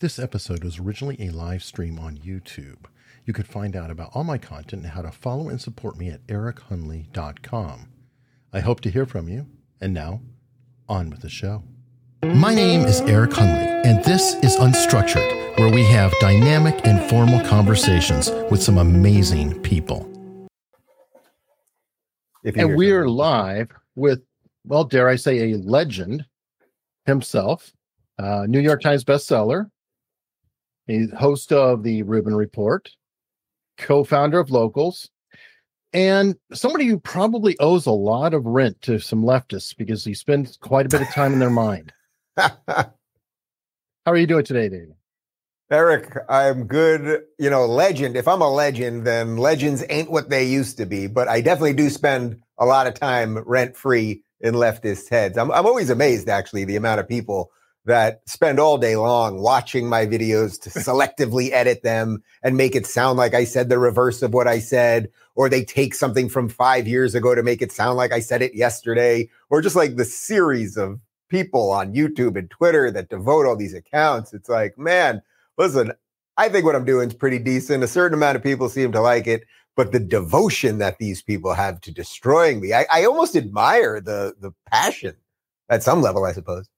This episode was originally a live stream on YouTube. You could find out about all my content and how to follow and support me at erichunley.com. I hope to hear from you. And now, on with the show. My name is Eric Hunley, and this is Unstructured, where we have dynamic, informal conversations with some amazing people. And we're live with, well, dare I say, a legend himself, uh, New York Times bestseller, He's host of the Rubin Report, co-founder of Locals, and somebody who probably owes a lot of rent to some leftists because he spends quite a bit of time in their mind. How are you doing today, David? Eric, I'm good. You know, legend. If I'm a legend, then legends ain't what they used to be. But I definitely do spend a lot of time rent free in leftist heads. I'm, I'm always amazed, actually, the amount of people that spend all day long watching my videos to selectively edit them and make it sound like I said the reverse of what I said, or they take something from five years ago to make it sound like I said it yesterday, or just like the series of people on YouTube and Twitter that devote all these accounts. It's like, man, listen, I think what I'm doing is pretty decent. A certain amount of people seem to like it, but the devotion that these people have to destroying me, I, I almost admire the the passion at some level, I suppose.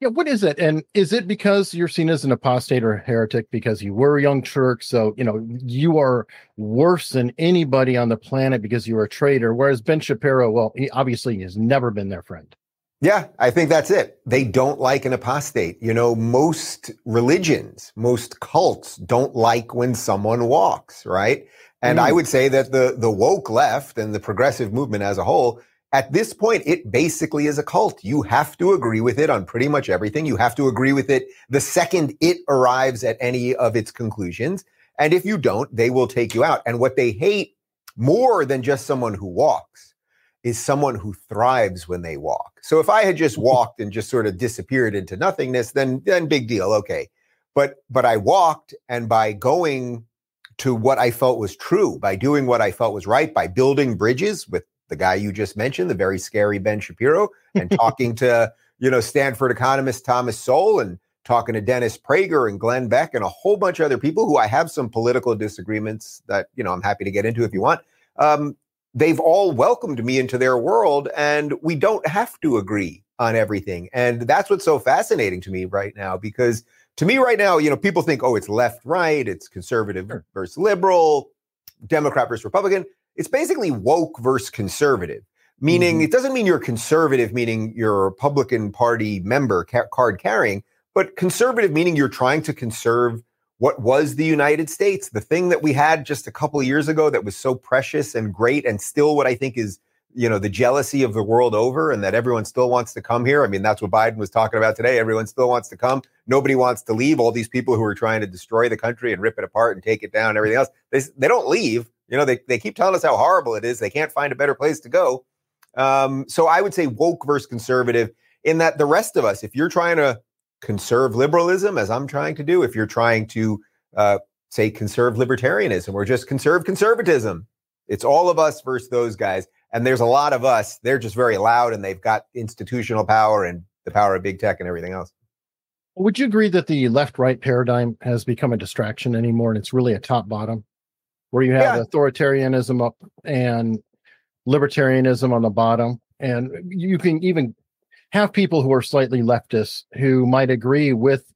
Yeah, what is it? And is it because you're seen as an apostate or heretic because you were a young Turk? So, you know, you are worse than anybody on the planet because you were a traitor. Whereas Ben Shapiro, well, he obviously has never been their friend. Yeah, I think that's it. They don't like an apostate. You know, most religions, most cults don't like when someone walks, right? And mm. I would say that the the woke left and the progressive movement as a whole at this point, it basically is a cult. You have to agree with it on pretty much everything. You have to agree with it the second it arrives at any of its conclusions. And if you don't, they will take you out. And what they hate more than just someone who walks is someone who thrives when they walk. So if I had just walked and just sort of disappeared into nothingness, then then big deal, okay. But but I walked and by going to what I felt was true, by doing what I felt was right, by building bridges with the guy you just mentioned, the very scary Ben Shapiro, and talking to, you know, Stanford economist Thomas Sowell and talking to Dennis Prager and Glenn Beck and a whole bunch of other people who I have some political disagreements that, you know, I'm happy to get into if you want. Um, they've all welcomed me into their world and we don't have to agree on everything. And that's what's so fascinating to me right now because to me right now, you know, people think, oh, it's left, right, it's conservative versus liberal, Democrat versus Republican it's basically woke versus conservative. Meaning, mm-hmm. it doesn't mean you're conservative, meaning you're a Republican Party member, ca- card carrying, but conservative meaning you're trying to conserve what was the United States, the thing that we had just a couple of years ago that was so precious and great, and still what I think is you know the jealousy of the world over and that everyone still wants to come here i mean that's what biden was talking about today everyone still wants to come nobody wants to leave all these people who are trying to destroy the country and rip it apart and take it down and everything else they, they don't leave you know, they, they keep telling us how horrible it is. They can't find a better place to go. Um, so I would say woke versus conservative in that the rest of us, if you're trying to conserve liberalism, as I'm trying to do, if you're trying to uh, say conserve libertarianism or just conserve conservatism, it's all of us versus those guys. And there's a lot of us. They're just very loud and they've got institutional power and the power of big tech and everything else. Would you agree that the left right paradigm has become a distraction anymore and it's really a top bottom? Where you have yeah. authoritarianism up and libertarianism on the bottom. And you can even have people who are slightly leftist who might agree with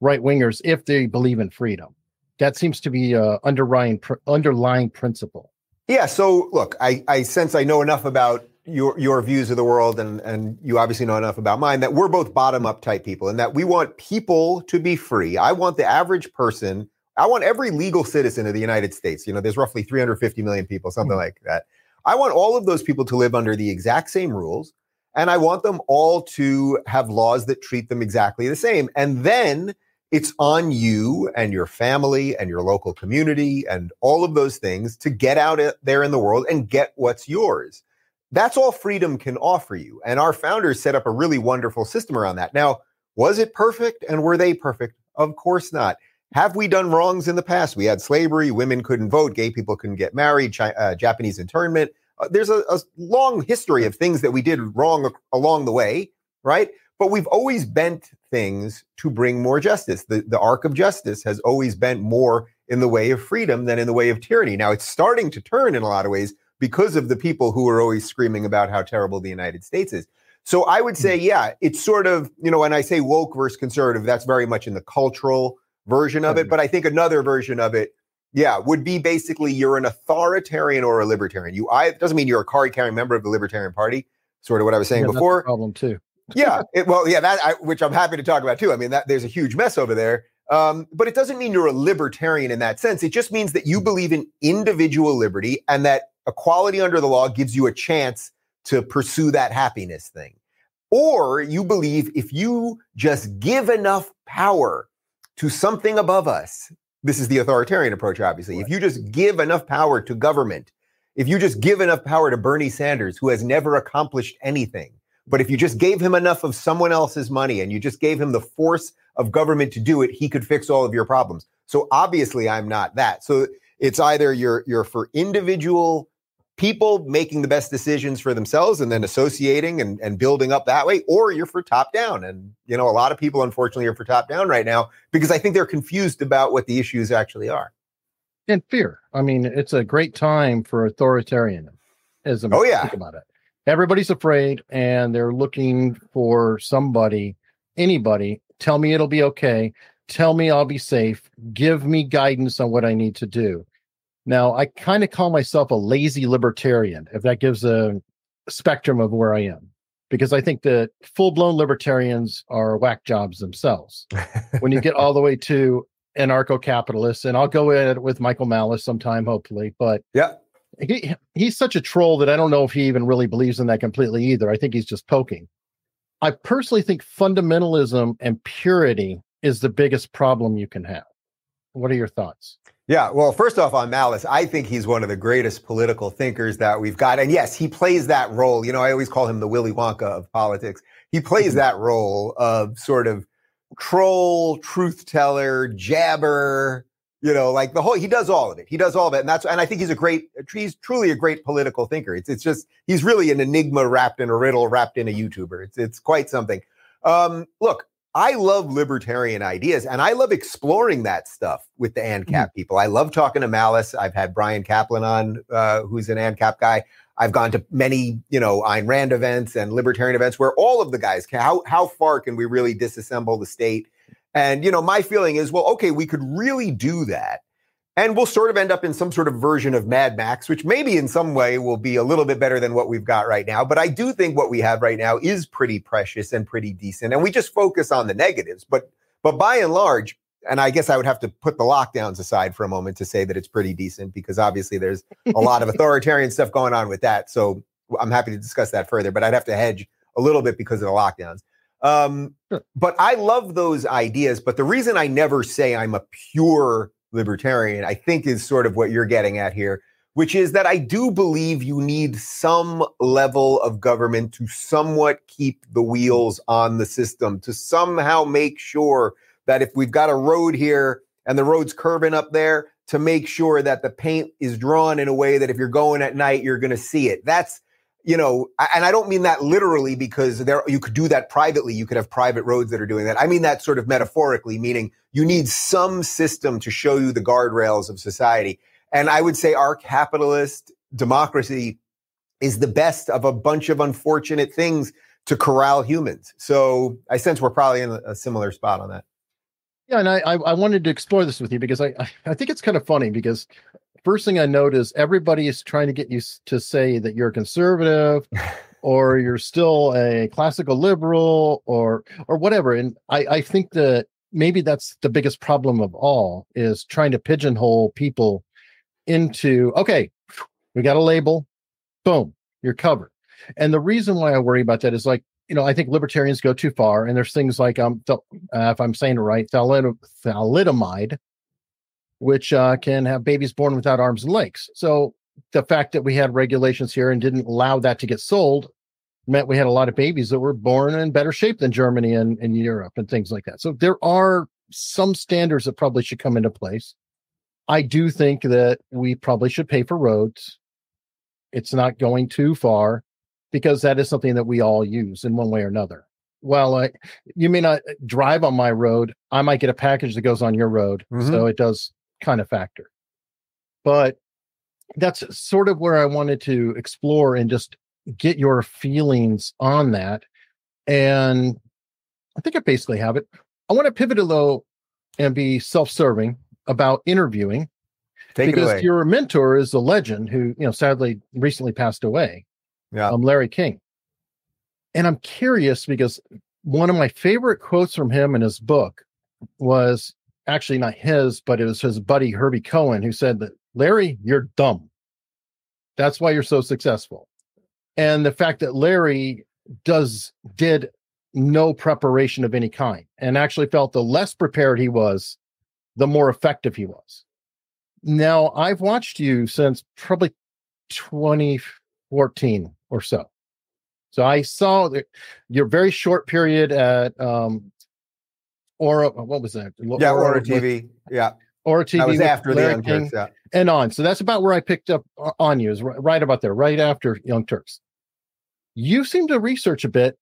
right wingers if they believe in freedom. That seems to be a underlying underlying principle. Yeah. So look, I, I sense I know enough about your your views of the world, and and you obviously know enough about mine that we're both bottom up type people, and that we want people to be free. I want the average person I want every legal citizen of the United States, you know, there's roughly 350 million people, something mm-hmm. like that. I want all of those people to live under the exact same rules. And I want them all to have laws that treat them exactly the same. And then it's on you and your family and your local community and all of those things to get out there in the world and get what's yours. That's all freedom can offer you. And our founders set up a really wonderful system around that. Now, was it perfect and were they perfect? Of course not. Have we done wrongs in the past? We had slavery, women couldn't vote, gay people couldn't get married, Chi- uh, Japanese internment. Uh, there's a, a, long history of things that we did wrong along the way, right? but we've always bent things to bring more justice. The, the arc of justice has always bent more in the way of freedom than in the way of tyranny. Now it's starting to turn in a lot of ways because of the people who are always screaming about how terrible the United States is. So I would say, yeah, it's sort of, you know, when I say woke versus conservative, that's very much in the cultural version of it. But I think another version of it, yeah, would be basically you're an authoritarian or a libertarian. You, I, doesn't mean you're a card carrying member of the Libertarian Party, sort of what I was saying Yeah, before problem too. yeah, it, well, yeah, that I, which I'm happy to talk about too. I mean, that there's a huge mess over there. Um, but it doesn't mean you're a libertarian in that sense. It just means that you believe in individual liberty and that equality under the law gives you a chance to pursue that happiness thing. Or you believe if you just give enough power to something above us, this is the authoritarian approach, obviously. If you just give enough power to government, if you just give enough power to Bernie Sanders, who has never accomplished anything, but if you just gave him enough of someone else's money and you just gave him the force of government to do it, he could fix all of your problems. So obviously I'm not that. So it's either you're you're for individual people making the best decisions for themselves and then associating and, and building up that way, or you're for top down. And you know, a lot of people unfortunately are for top down right now because I think they're confused about what the issues actually are. And fear. I mean, it's a great time for authoritarianism. Oh, yeah. Think about it. Everybody's afraid and they're looking for somebody, anybody, tell me it'll be okay. Tell me I'll be safe. Give me guidance on what I need to do. Now, I kind of call myself a lazy libertarian, if that gives a spectrum of where I am, because I think that full blown libertarians are whack jobs themselves. when you get all the way to anarcho capitalists, and I'll go in with Michael Malice sometime, hopefully, but Yeah. he he's such a troll that I don't know if he even really believes in that completely either. I think he's just poking. I personally think fundamentalism and purity is the biggest problem you can have. What are your thoughts? Yeah, well, first off, on Malice, I think he's one of the greatest political thinkers that we've got. And yes, he plays that role. You know, I always call him the Willy Wonka of politics. He plays that role of sort of troll, truth teller, jabber, you know, like the whole, he does all of it. He does all of it. And that's, and I think he's a great, he's truly a great political thinker. It's, it's just, he's really an enigma wrapped in a riddle, wrapped in a YouTuber. It's, it's quite something. Um, look, I love libertarian ideas and I love exploring that stuff with the ANCAP people. I love talking to Malice. I've had Bryan Caplan on, uh, who's an ANCAP guy. I've gone to many, you know, Ayn Rand events and libertarian events where all of the guys can, how, how far can we really disassemble the state? And, you know, my feeling is, well, okay, we could really do that. And we'll sort of end up in some sort of version of Mad Max, which maybe in some way will be a little bit better than what we've got right now. But I do think what we have right now is pretty precious and pretty decent. And we just focus on the negatives. But but by and large, and I guess I would have to put the lockdowns aside for a moment to say that it's pretty decent because obviously there's a lot of authoritarian stuff going on with that. So I'm happy to discuss that further, but I'd have to hedge a little bit because of the lockdowns. Um, Sure. But I love those ideas. But the reason I never say I'm a pure libertarian, I think, is sort of what you're getting at here, which is that I do believe you need some level of government to somewhat keep the wheels on the system, to somehow make sure that if we've got a road here and the road's curving up there, to make sure that the paint is drawn in a way that if you're going at night, you're going to see it. That's you know, and I don't mean that literally because there you could do that privately. You could have private roads that are doing that. I mean that sort of metaphorically, meaning you need some system to show you the guardrails of society. And I would say our capitalist democracy is the best of a bunch of unfortunate things to corral humans. So I sense we're probably in a, similar spot on that. Yeah, and I, I wanted to explore this with you because I- I think it's kind of funny because first thing I notice everybody is trying to get you to say that you're a conservative or you're still a classical liberal or or whatever, and I I think that maybe that's the biggest problem of all is trying to pigeonhole people into okay, we got a label, boom, you're covered. And the reason why I worry about that is like you know, I think libertarians go too far, and there's things like um, thal- uh, if I'm saying it right, thalidomide which uh, can have babies born without arms and legs. So the fact that we had regulations here and didn't allow that to get sold meant we had a lot of babies that were born in better shape than Germany and, and Europe and things like that. So there are some standards that probably should come into place. I do think that we probably should pay for roads. It's not going too far because that is something that we all use in one way or another. while I, you may not drive on my road, I might get a package that goes on your road. Mhm. So it does kind of factor. But that's sort of where I wanted to explore and just get your feelings on that. And I think I basically have it. I want to pivot a little and be self-serving about interviewing Take because your mentor is a legend who, you know, sadly recently passed away. Yeah. Um, Larry King. And I'm curious because one of my favorite quotes from him in his book was actually not his, but it was his buddy Herbie Cohen who said that Larry, you're dumb. That's why you're so successful. And the fact that Larry does did no preparation of any kind and actually felt the less prepared he was, the more effective he was. Now, I've watched you since probably 2014 or so. So I saw that your very short period at um Ora, what was that? yeah, Ora TV. Yeah, Ora TV that was with after the Young Turks. Yeah. and on. So that's about where I picked up on you, is right about there, right after Young Turks. You seem to research a bit,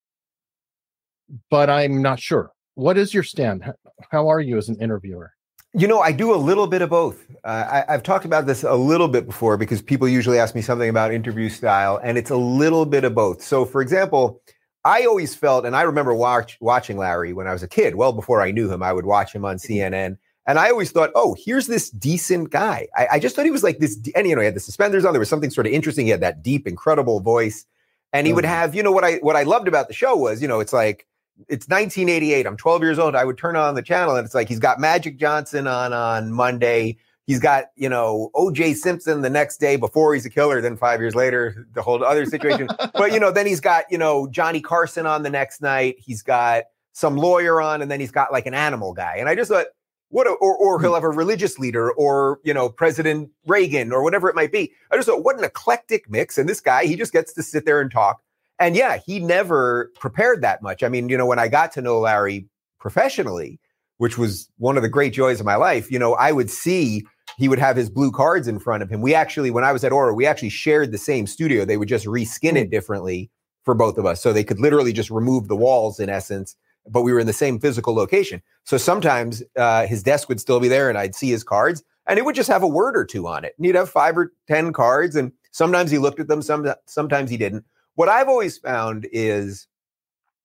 but I'm not sure. What is your stand? How are you as an interviewer? You know, I do a little bit of both. Uh, I, I've talked about this a little bit before because people usually ask me something about interview style, and it's a little bit of both. So, for example, I always felt, and I remember watch, watching Larry when I was a kid, well before I knew him, I would watch him on CNN. And I always thought, oh, here's this decent guy. I, I just thought he was like this, and you know, he had the suspenders on. There was something sort of interesting. He had that deep, incredible voice, and he would Mhm. have, you know, what I what I loved about the show was, you know, it's like it's 1988. I'm 12 years old. I would turn on the channel, and it's like he's got Magic Johnson on on Monday. He's got, you know, OJ Simpson the next day before he's a killer. Then five years later, the whole other situation. but, you know, then he's got, you know, Johnny Carson on the next night. He's got some lawyer on, and then he's got like an animal guy. And I just thought, what, a, or, or he'll hmm. have a religious leader or, you know, President Reagan or whatever it might be. I just thought, what an eclectic mix. And this guy, he just gets to sit there and talk. And yeah, he never prepared that much. I mean, you know, when I got to know Larry professionally, which was one of the great joys of my life, you know, I would see he would have his blue cards in front of him. We actually, when I was at Ora, we actually shared the same studio. They would just reskin it differently for both of us. So they could literally just remove the walls in essence, but we were in the same physical location. So sometimes uh, his desk would still be there and I'd see his cards and it would just have a word or two on it. And he'd have five or 10 cards. And sometimes he looked at them, some, sometimes he didn't. What I've always found is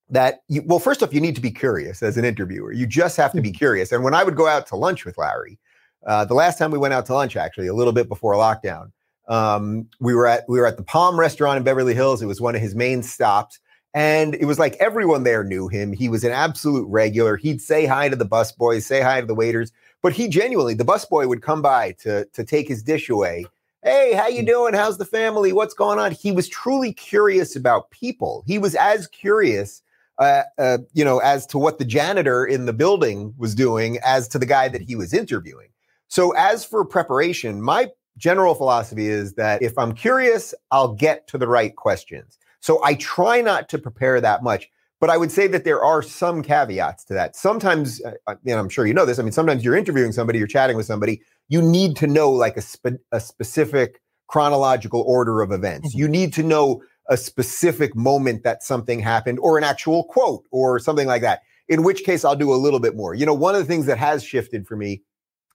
that you, well, first off, you need to be curious as an interviewer. You just have to be curious. And when I would go out to lunch with Larry, uh, the last time we went out to lunch, actually, a little bit before lockdown, um, we were at we were at the Palm Restaurant in Beverly Hills. It was one of his main stops, and it was like everyone there knew him. He was an absolute regular. He'd say hi to the busboys, say hi to the waiters, but he genuinely, the busboy would come by to to take his dish away. Hey, how you doing? How's the family? What's going on? He was truly curious about people. He was as curious uh, uh, you know, as to what the janitor in the building was doing, as to the guy that he was interviewing. So, as for preparation, my general philosophy is that if I'm curious, I'll get to the right questions. So, I try not to prepare that much. But I would say that there are some caveats to that. Sometimes, uh, you know, I'm sure you know this. I mean, sometimes you're interviewing somebody, you're chatting with somebody, you need to know like a, spe- a specific chronological order of events. Mhm. You need to know a specific moment that something happened or an actual quote or something like that. In which case, I'll do a little bit more. You know, one of the things that has shifted for me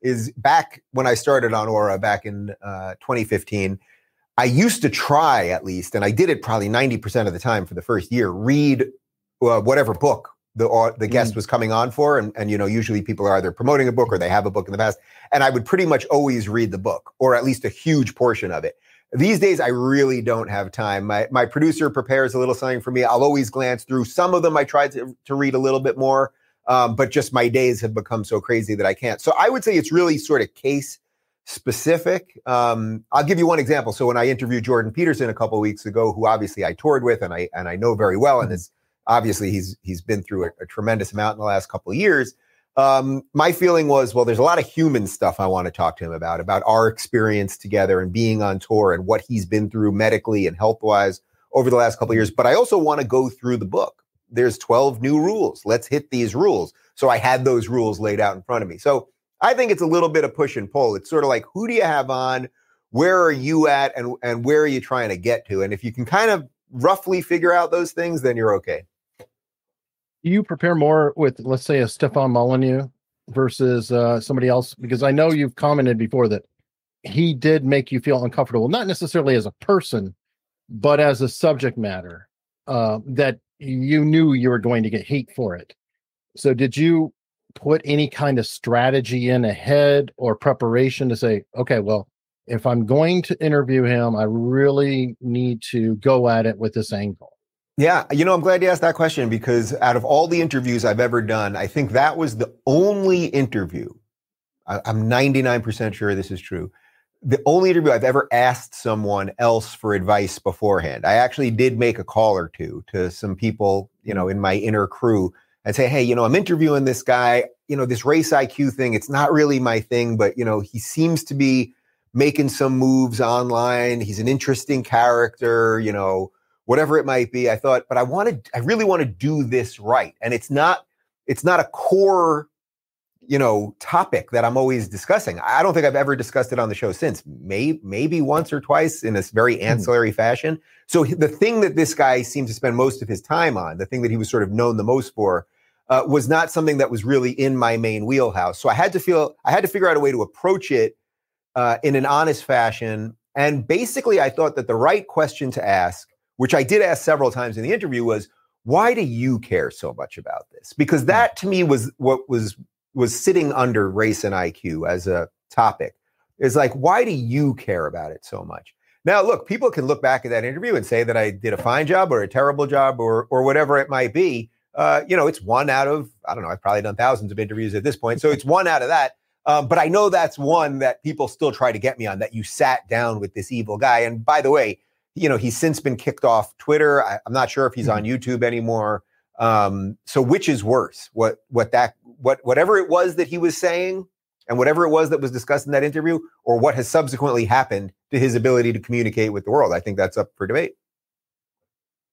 is back when I started on Ora back in uh, 2015. I used to try at least, and I did it probably 90% of the time for the first year, read uh, whatever book the uh, the guest was coming on for, and and you know usually people are either promoting a book or they have a book in the past, and I would pretty much always read the book or at least a huge portion of it. These days, I really don't have time. My my producer prepares a little something for me. I'll always glance through. Some of them I try to to read a little bit more, um, but just my days have become so crazy that I can't. So I would say it's really sort of case specific. Um, I'll give you one example. So when I interviewed Jordan Peterson a couple weeks ago, who obviously I toured with and I and I know very well, and is obviously he's he's been through a, a tremendous amount in the last couple of years. Um, my feeling was, well, there's a lot of human stuff I want to talk to him about, about our experience together and being on tour and what he's been through medically and health wise over the last couple of years. But I also want to go through the book. There's 12 new rules. Let's hit these rules. So I had those rules laid out in front of me. So I think it's a little bit of push and pull. It's sort of like, who do you have on? Where are you at? And, and where are you trying to get to? And if you can kind of roughly figure out those things, then you're okay. You prepare more with, let's say, a Stefan Molyneux versus uh, somebody else? Because I know you've commented before that he did make you feel uncomfortable, not necessarily as a person, but as a subject matter uh, that you knew you were going to get heat for it. So, did you put any kind of strategy in ahead or preparation to say, okay, well, if I'm going to interview him, I really need to go at it with this angle? Yeah, you know, I'm glad you asked that question because out of all the interviews I've ever done, I think that was the only interview. I'm 99% sure this is true. The only interview I've ever asked someone else for advice beforehand. I actually did make a call or two to some people, you know, mm. in my inner crew and say, hey, you know, I'm interviewing this guy, you know, this race IQ thing, it's not really my thing, but, you know, he seems to be making some moves online. He's an interesting character, you know, whatever it might be. I thought, but I wanted, I really want to do this right. And it's not, it's not a core, you know, topic that I'm always discussing. I don't think I've ever discussed it on the show since, maybe, maybe once or twice in this very hmm. ancillary mm. fashion. So the thing that this guy seems to spend most of his time on, the thing that he was sort of known the most for, uh, was not something that was really in my main wheelhouse. So I had to feel, I had to figure out a way to approach it uh, in an honest fashion. And basically, I thought that the right question to ask which I did ask several times in the interview, was why do you care so much about this? Because hmm. that to me was what was was sitting under race and IQ as a topic. Is like, why do you care about it so much? Now, look, people can look back at that interview and say that I did a fine job or a terrible job or or whatever it might be. Uh, you know, it's one out of I don't know. I've probably done thousands of interviews at this point, so it's one out of that. Um, but I know that's one that people still try to get me on. That you sat down with this evil guy. And by the way, you know, he's since been kicked off Twitter. I, am not sure if he's mm-hmm. on YouTube anymore. Um, so which is worse? What what that what whatever it was that he was saying and whatever it was that was discussed in that interview, or what has subsequently happened to his ability to communicate with the world? I think that's up for debate.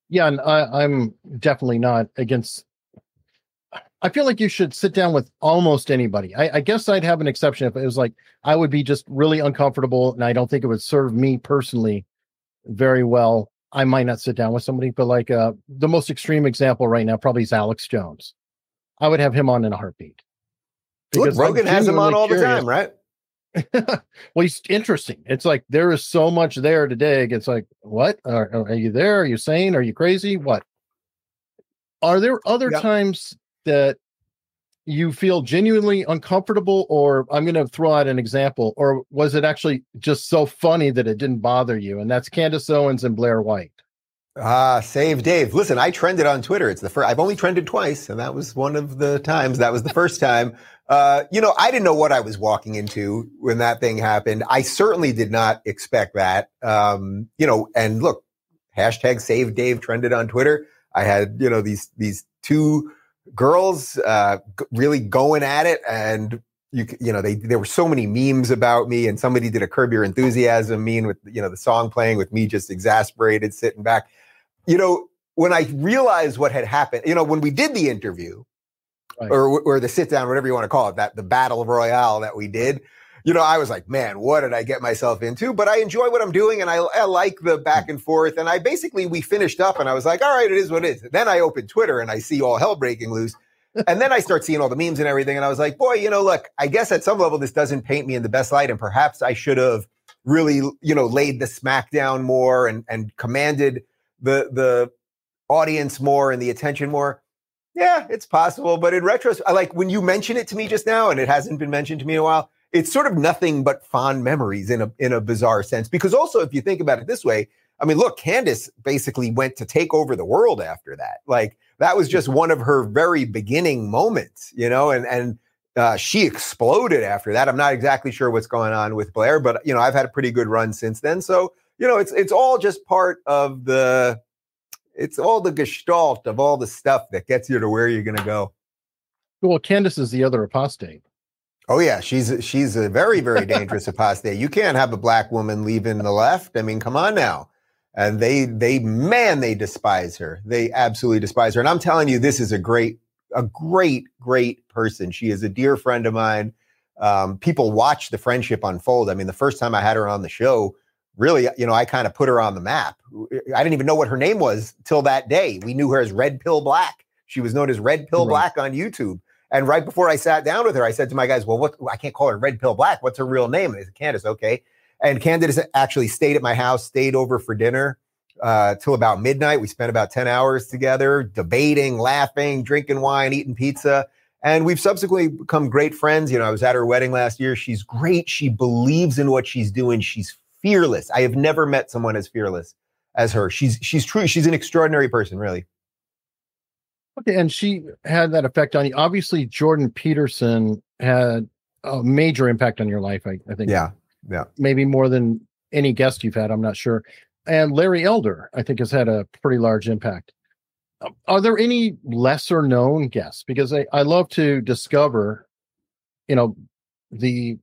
Yeah, and I, I'm definitely not against I feel like you should sit down with almost anybody. I, I, guess I'd have an exception if it was like I would be just really uncomfortable and I don't think it would serve me personally very well. I might not sit down with somebody, but like uh, the most extreme example right now probably is Alex Jones. I would have him on in a heartbeat. Because Look, Rogan has him on all curious. the time, right? well, he's interesting. It's like there is so much there today. It's like, what are, are you there? Are you sane? Are you crazy? What? Are there other yep. times that you feel genuinely uncomfortable or i'm going to throw out an example or was it actually just so funny that it didn't bother you? And that's candace owens and blair white. Ah save dave. Listen i trended on twitter. It's the first i've only trended twice and that was one of the times that was the first time. Uh, you know i didn't know what i was walking into when that thing happened. I certainly did not expect that. Um, you know and look hashtag save dave trended on twitter. I had you know these these two girls uh, g- really going at it and you you know they there were so many memes about me and somebody did a curb your enthusiasm meme with you know the song playing with me just exasperated sitting back you know when i realized what had happened you know when we did the interview right. or or the sit down whatever you want to call it that the battle royale that we did you know, I was like, man, what did I get myself into? But I enjoy what I'm doing and I, I, like the back and forth. And I basically, we finished up and I was like, all right, it is what it is. Then I open Twitter and I see all hell breaking loose. and then I start seeing all the memes and everything. And I was like, boy, you know, look, I guess at some level, this doesn't paint me in the best light. And perhaps I should have really, you know, laid the smack down more and, and commanded the, the audience more and the attention more. Yeah, it's possible. But in retrospect, like when you mention it to me just now, and it hasn't been mentioned to me in a while, it's sort of nothing but fond memories in a in a bizarre sense. Because also, if you think about it this way, I mean, look, Candace basically went to take over the world after that. Like that was just one of her very beginning moments, you know, and and uh, she exploded after that. I'm not exactly sure what's going on with Blair, but you know, I've had a pretty good run since then. So you know, it's it's all just part of the it's all the gestalt of all the stuff that gets you to where you're going to go. Well, Candace is the other apostate. Oh yeah, she's she's a very very dangerous apostate. You can't have a black woman leaving the left. I mean, come on now. And they they man they despise her. They absolutely despise her. And I'm telling you, this is a great a great great person. She is a dear friend of mine. Um, people watch the friendship unfold. I mean, the first time I had her on the show, really, you know, I kind of put her on the map. I didn't even know what her name was till that day. We knew her as Red Pill Black. She was known as Red Pill right. Black on YouTube. And right before I sat down with her, I said to my guys, "Well, what? I can't call her Red Pill Black. What's her real name?" And they said, "Candace." Okay. And Candace actually stayed at my house, stayed over for dinner uh, till about midnight. We spent about ten hours together, debating, laughing, drinking wine, eating pizza. And we've subsequently become great friends. You know, I was at her wedding last year. She's great. She believes in what she's doing. She's fearless. I have never met someone as fearless as her. She's she's true. She's an extraordinary person, really. Okay, and she had that effect on you. Obviously, Jordan Peterson had a major impact on your life. I, I think. Yeah, yeah. Maybe more than any guest you've had. I'm not sure. And Larry Elder, I think, has had a pretty large impact. Um, are there any lesser known guests? Because I, I love to discover, you know, the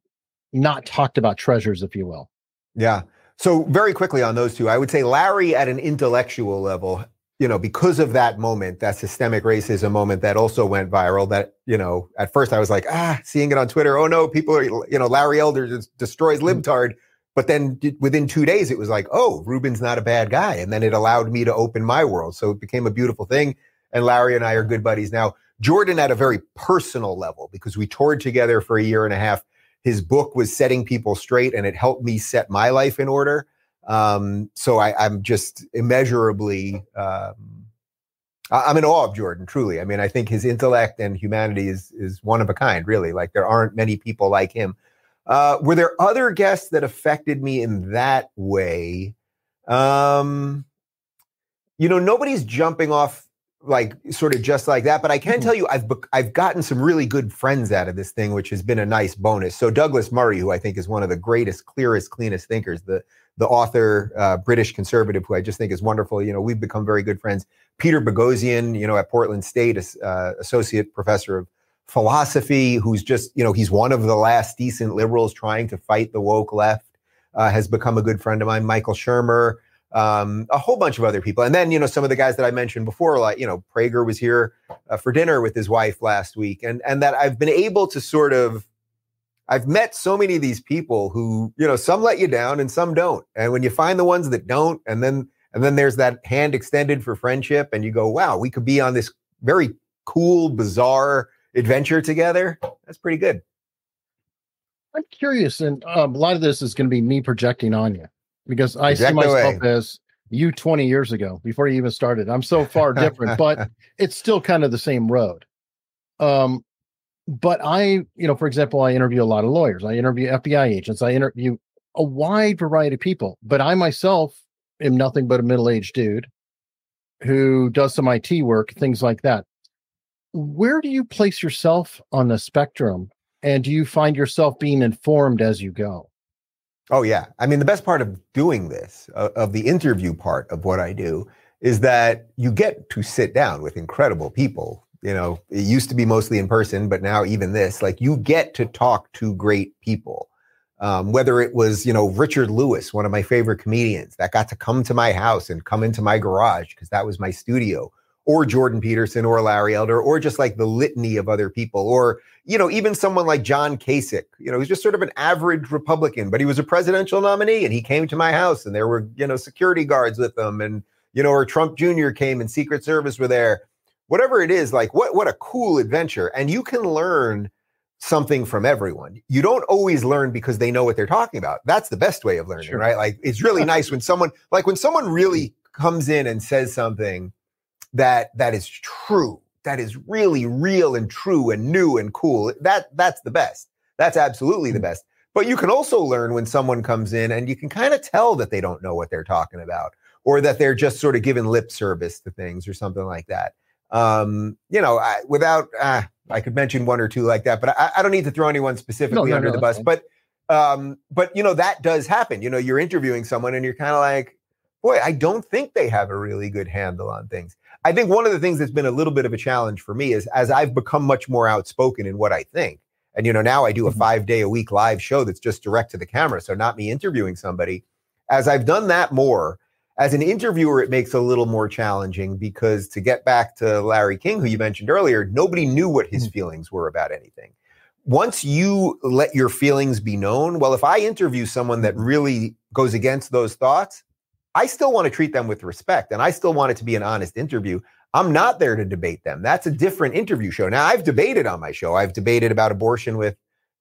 not talked about treasures, if you will. Yeah. So very quickly on those two, I would say Larry at an intellectual level, you know, because of that moment, that systemic racism moment that also went viral. That you know, at first I was like, ah, seeing it on Twitter. Oh no, people are, you know, Larry Elder just destroys mm-hmm. libtard. But then within two days, it was like, oh, Rubin's not a bad guy. And then it allowed me to open my world. So it became a beautiful thing. And Larry and I are good buddies now. Jordan at a very personal level, because we toured together for a year and a half. His book was setting people straight and it helped me set my life in order. Um, so I, am just immeasurably, um, I'm in awe of Jordan, truly. I mean, I think his intellect and humanity is, is one of a kind, really. Like there aren't many people like him. Uh, were there other guests that affected me in that way? Um, you know, nobody's jumping off like sort of just like that, but I can mm-hmm. tell you I've I've gotten some really good friends out of this thing, which has been a nice bonus. So Douglas Murray, who I think is one of the greatest, clearest, cleanest thinkers, the the author, uh, British conservative, who I just think is wonderful. You know, we've become very good friends. Peter Boghossian, you know, at Portland State, uh, associate professor of philosophy, who's just, you know, he's one of the last decent liberals trying to fight the woke left, uh, has become a good friend of mine. Michael Shermer, um, a whole bunch of other people. And then, you know, some of the guys that I mentioned before, like, you know, Prager was here uh, for dinner with his wife last week. And, and that I've been able to sort of, I've met so many of these people who, you know, some let you down and some don't. And when you find the ones that don't, and then, and then there's that hand extended for friendship, and you go, wow, we could be on this very cool, bizarre, adventure together, that's pretty good. I'm curious, and um, a lot of this is going to be me projecting on you because I Project see myself away. as you 20 years ago before you even started. I'm so far different, but it's still kind of the same road. Um, but I, you know, for example, I interview a lot of lawyers, I interview FBI agents, I interview a wide variety of people, but I myself am nothing but a middle aged dude who does some IT work, things like that where do you place yourself on the spectrum? And do you find yourself being informed as you go? Oh, yeah. I mean, the best part of doing this, uh, of the interview part of what I do, is that you get to sit down with incredible people. You know, it used to be mostly in person, but now even this, like you get to talk to great people. Um, whether it was, you know, Richard Lewis, one of my favorite comedians that got to come to my house and come into my garage because that was my studio, or Jordan Peterson or Larry Elder or just like the litany of other people or you know even someone like John Kasich you know he's just sort of an average Republican but he was a presidential nominee and he came to my house and there were you know security guards with him and you know or Trump Jr. came and Secret Service were there whatever it is like what what a cool adventure and you can learn something from everyone. You don't always learn because they know what they're talking about. That's the best way of learning, sure. right? Like it's really nice when someone like when someone really mm-hmm. comes in and says something that that is true. That is really real and true and new and cool. That that's the best. That's absolutely the mm. best. But you can also learn when someone comes in and you can kind of tell that they don't know what they're talking about or that they're just sort of giving lip service to things or something like that. Um, you know I, without uh, i could mention one or two like that but i, I don't need to throw anyone specifically no, no, under no, the bus but um, but you know that does happen. You know you're interviewing someone and you're kind of like boy i don't think they have a really good handle on things I think one of the things that's been a little bit of a challenge for me is as I've become much more outspoken in what I think. And you know, now I do a mm-hmm. 5 day a week live show that's just direct to the camera, so not me interviewing somebody. As I've done that more, as an interviewer it makes a little more challenging because to get back to Larry King who you mentioned earlier, nobody knew what his mm-hmm. feelings were about anything. Once you let your feelings be known, well if I interview someone that really goes against those thoughts, I still want to treat them with respect and I still want it to be an honest interview. I'm not there to debate them. That's a different interview show. Now, I've debated on my show. I've debated about abortion with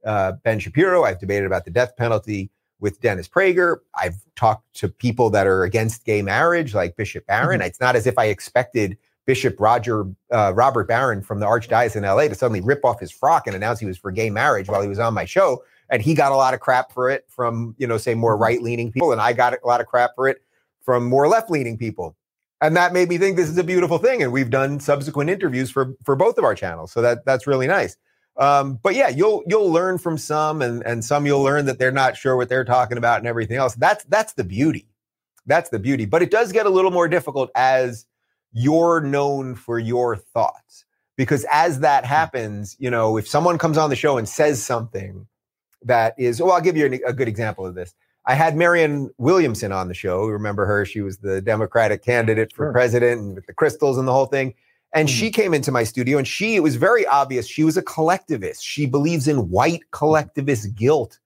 uh, Ben Shapiro. I've debated about the death penalty with Dennis Prager. I've talked to people that are against gay marriage, like Bishop Barron. Mm-hmm. It's not as if I expected Bishop Roger uh, Robert Barron from the Archdiocese in LA to suddenly rip off his frock and announce he was for gay marriage while he was on my show. And he got a lot of crap for it from, you know, say more mm-hmm. right leaning people. And I got a lot of crap for it from more left leaning people. And that made me think this is a beautiful thing. And we've done subsequent interviews for for both of our channels. So that that's really nice. Um, but yeah, you'll you'll learn from some and and some you'll learn that they're not sure what they're talking about and everything else. That's that's the beauty. That's the beauty. But it does get a little more difficult as you're known for your thoughts. Because as that hmm. happens, you know, if someone comes on the show and says something that is, well, I'll give you a good example of this. I had Marianne Williamson on the show. Remember her? She was the Democratic candidate for sure. president and with the crystals and the whole thing. And she came into my studio and she, it was very obvious, she was a collectivist. She believes in white collectivist guilt,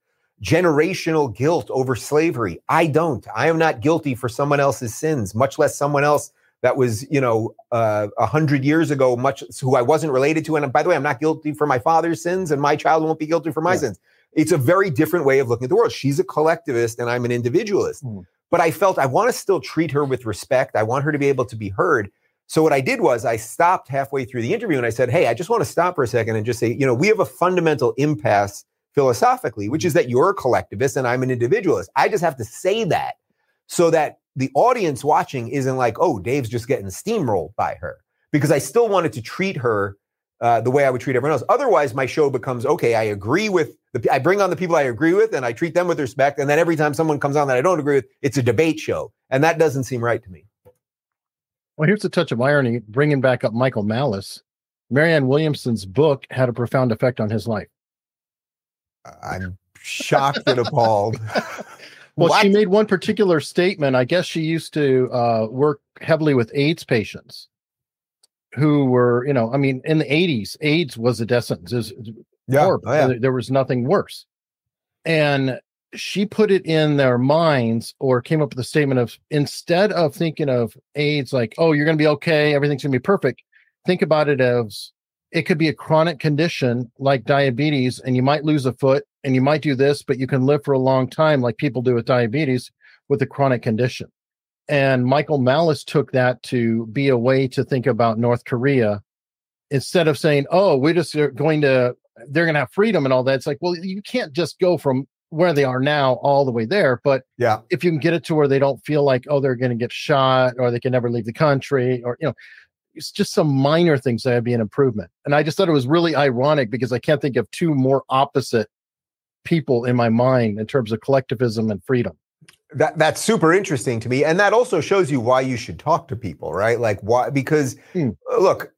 generational guilt over slavery. I don't. I am not guilty for someone else's sins, much less someone else that was, you know, uh, a uh, hundred years ago, much who I wasn't related to. And by the way, I'm not guilty for my father's sins, and my child won't be guilty for my yeah. sins. It's a very different way of looking at the world. She's a collectivist, and I'm an individualist. Mm. But I felt I want to still treat her with respect. I want her to be able to be heard. So what I did was I stopped halfway through the interview and I said, "Hey, I just want to stop for a second and just say, you know, we have a fundamental impasse philosophically, which is that you're a collectivist and I'm an individualist. I just have to say that so that the audience watching isn't like, oh, Dave's just getting steamrolled by her. Because I still wanted to treat her uh, the way I would treat everyone else. Otherwise, my show becomes okay. I agree with the. I bring on the people I agree with, and I treat them with respect. And then every time someone comes on that I don't agree with, it's a debate show, and that doesn't seem right to me. Well, here's a touch of irony. Bringing back up Michael Malice, Marianne Williamson's book had a profound effect on his life. I'm shocked and appalled. Well, what? she made one particular statement. I guess she used to uh, work heavily with AIDS patients who were, you know, I mean, in the 80s, AIDS was a death sentence. It was, yeah, oh, yeah. There was nothing worse. And she put it in their minds or came up with a statement of instead of thinking of AIDS like, oh, you're going to be okay, everything's going to be perfect, think about it as it could be a chronic condition like diabetes and you might lose a foot and you might do this but you can live for a long time like people do with diabetes with a chronic condition and michael malice took that to be a way to think about north korea instead of saying oh we're just uh, going to they're going to have freedom and all that it's like well you can't just go from where they are now all the way there but yeah if you can get it to where they don't feel like oh they're going to get shot or they can never leave the country or you know it's just some minor things that would be an improvement. And I just thought it was really ironic because I can't think of two more opposite people in my mind in terms of collectivism and freedom. That that's super interesting to me, and that also shows you why you should talk to people, right? Like why? Because hmm. look,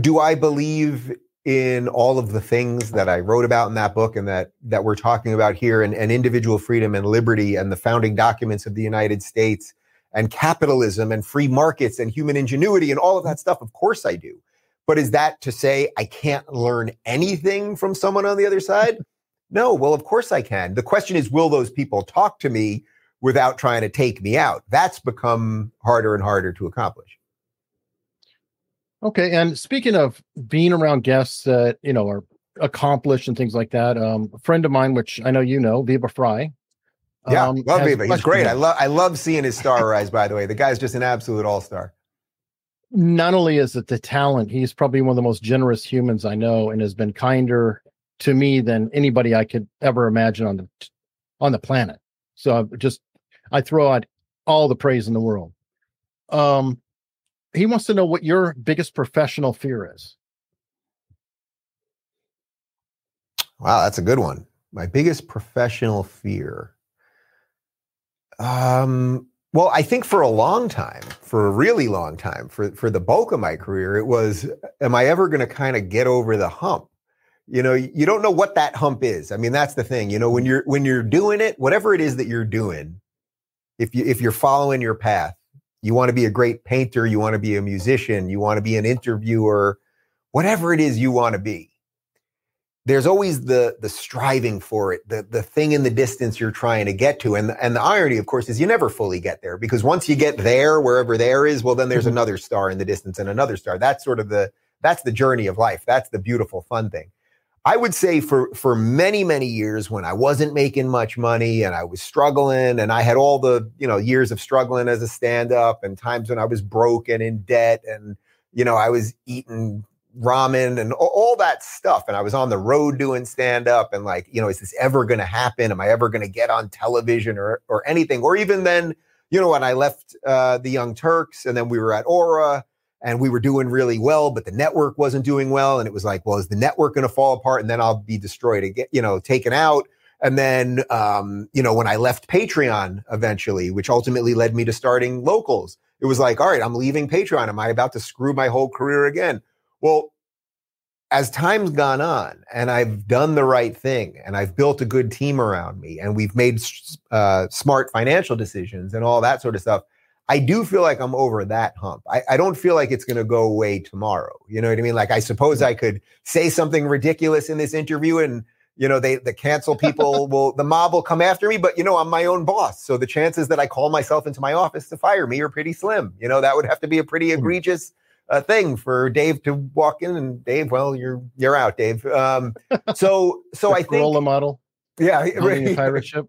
do I believe in all of the things that I wrote about in that book and that that we're talking about here, and, and individual freedom and liberty and the founding documents of the United States? and capitalism and free markets and human ingenuity and all of that stuff. Of course I do. But is that to say I can't learn anything from someone on the other side? No, well, of course I can. The question is, will those people talk to me without trying to take me out? That's become harder and harder to accomplish. Okay. And speaking of being around guests that, you know, are accomplished and things like that, um, a friend of mine, which I know you know, Viva Frei. yeah, um, love Viva. He's great. I love I love seeing his star rise. By the way, the guy's just an absolute all star. Not only is it the talent, he's probably one of the most generous humans I know, and has been kinder to me than anybody I could ever imagine on the on the planet. So I just I throw out all the praise in the world. Um, he wants to know what your biggest professional fear is. Wow, that's a good one. My biggest professional fear. Um, well, I think for a long time, for a really long time, for for the bulk of my career, it was, am I ever going to kind of get over the hump? You know, you don't know what that hump is. I mean, that's the thing. You know, when you're when you're doing it, whatever it is that you're doing, if you if you're following your path, you want to be a great painter, you want to be a musician, you want to be an interviewer, whatever it is you want to be. there's always the the striving for it, the the thing in the distance you're trying to get to, and and the irony, of course, is you never fully get there because once you get there, wherever there is, well, then there's mm-hmm. another star in the distance and another star. That's sort of the that's the journey of life. That's the beautiful, fun thing. I would say for for many many years when I wasn't making much money and I was struggling and I had all the you know years of struggling as a stand up and times when I was broke and in debt and you know I was eating ramen and all that stuff. And I was on the road doing stand up and like, you know, is this ever going to happen? Am I ever going to get on television or, or anything? Or even then, you know, when I left uh, the Young Turks and then we were at Ora and we were doing really well, but the network wasn't doing well. And it was like, well, is the network going to fall apart and then I'll be destroyed again, you know, taken out? And then, um, you know, when I left Patreon eventually, which ultimately led me to starting locals, it was like, all right, I'm leaving Patreon. Am I about to screw my whole career again? Well, as time's gone on and I've done the right thing and I've built a good team around me and we've made uh, smart financial decisions and all that sort of stuff, I do feel like I'm over that hump. I, I don't feel like it's going to go away tomorrow. You know what I mean? Like, I suppose I could say something ridiculous in this interview and, you know, they, the cancel people will, the mob will come after me, but, you know, I'm my own boss. So the chances that I call myself into my office to fire me are pretty slim. You know, that would have to be a pretty hmm. egregious a thing for Dave to walk in and Dave, well, you're you're out, Dave. Um, so so I think role model. Yeah, right. pirate ship.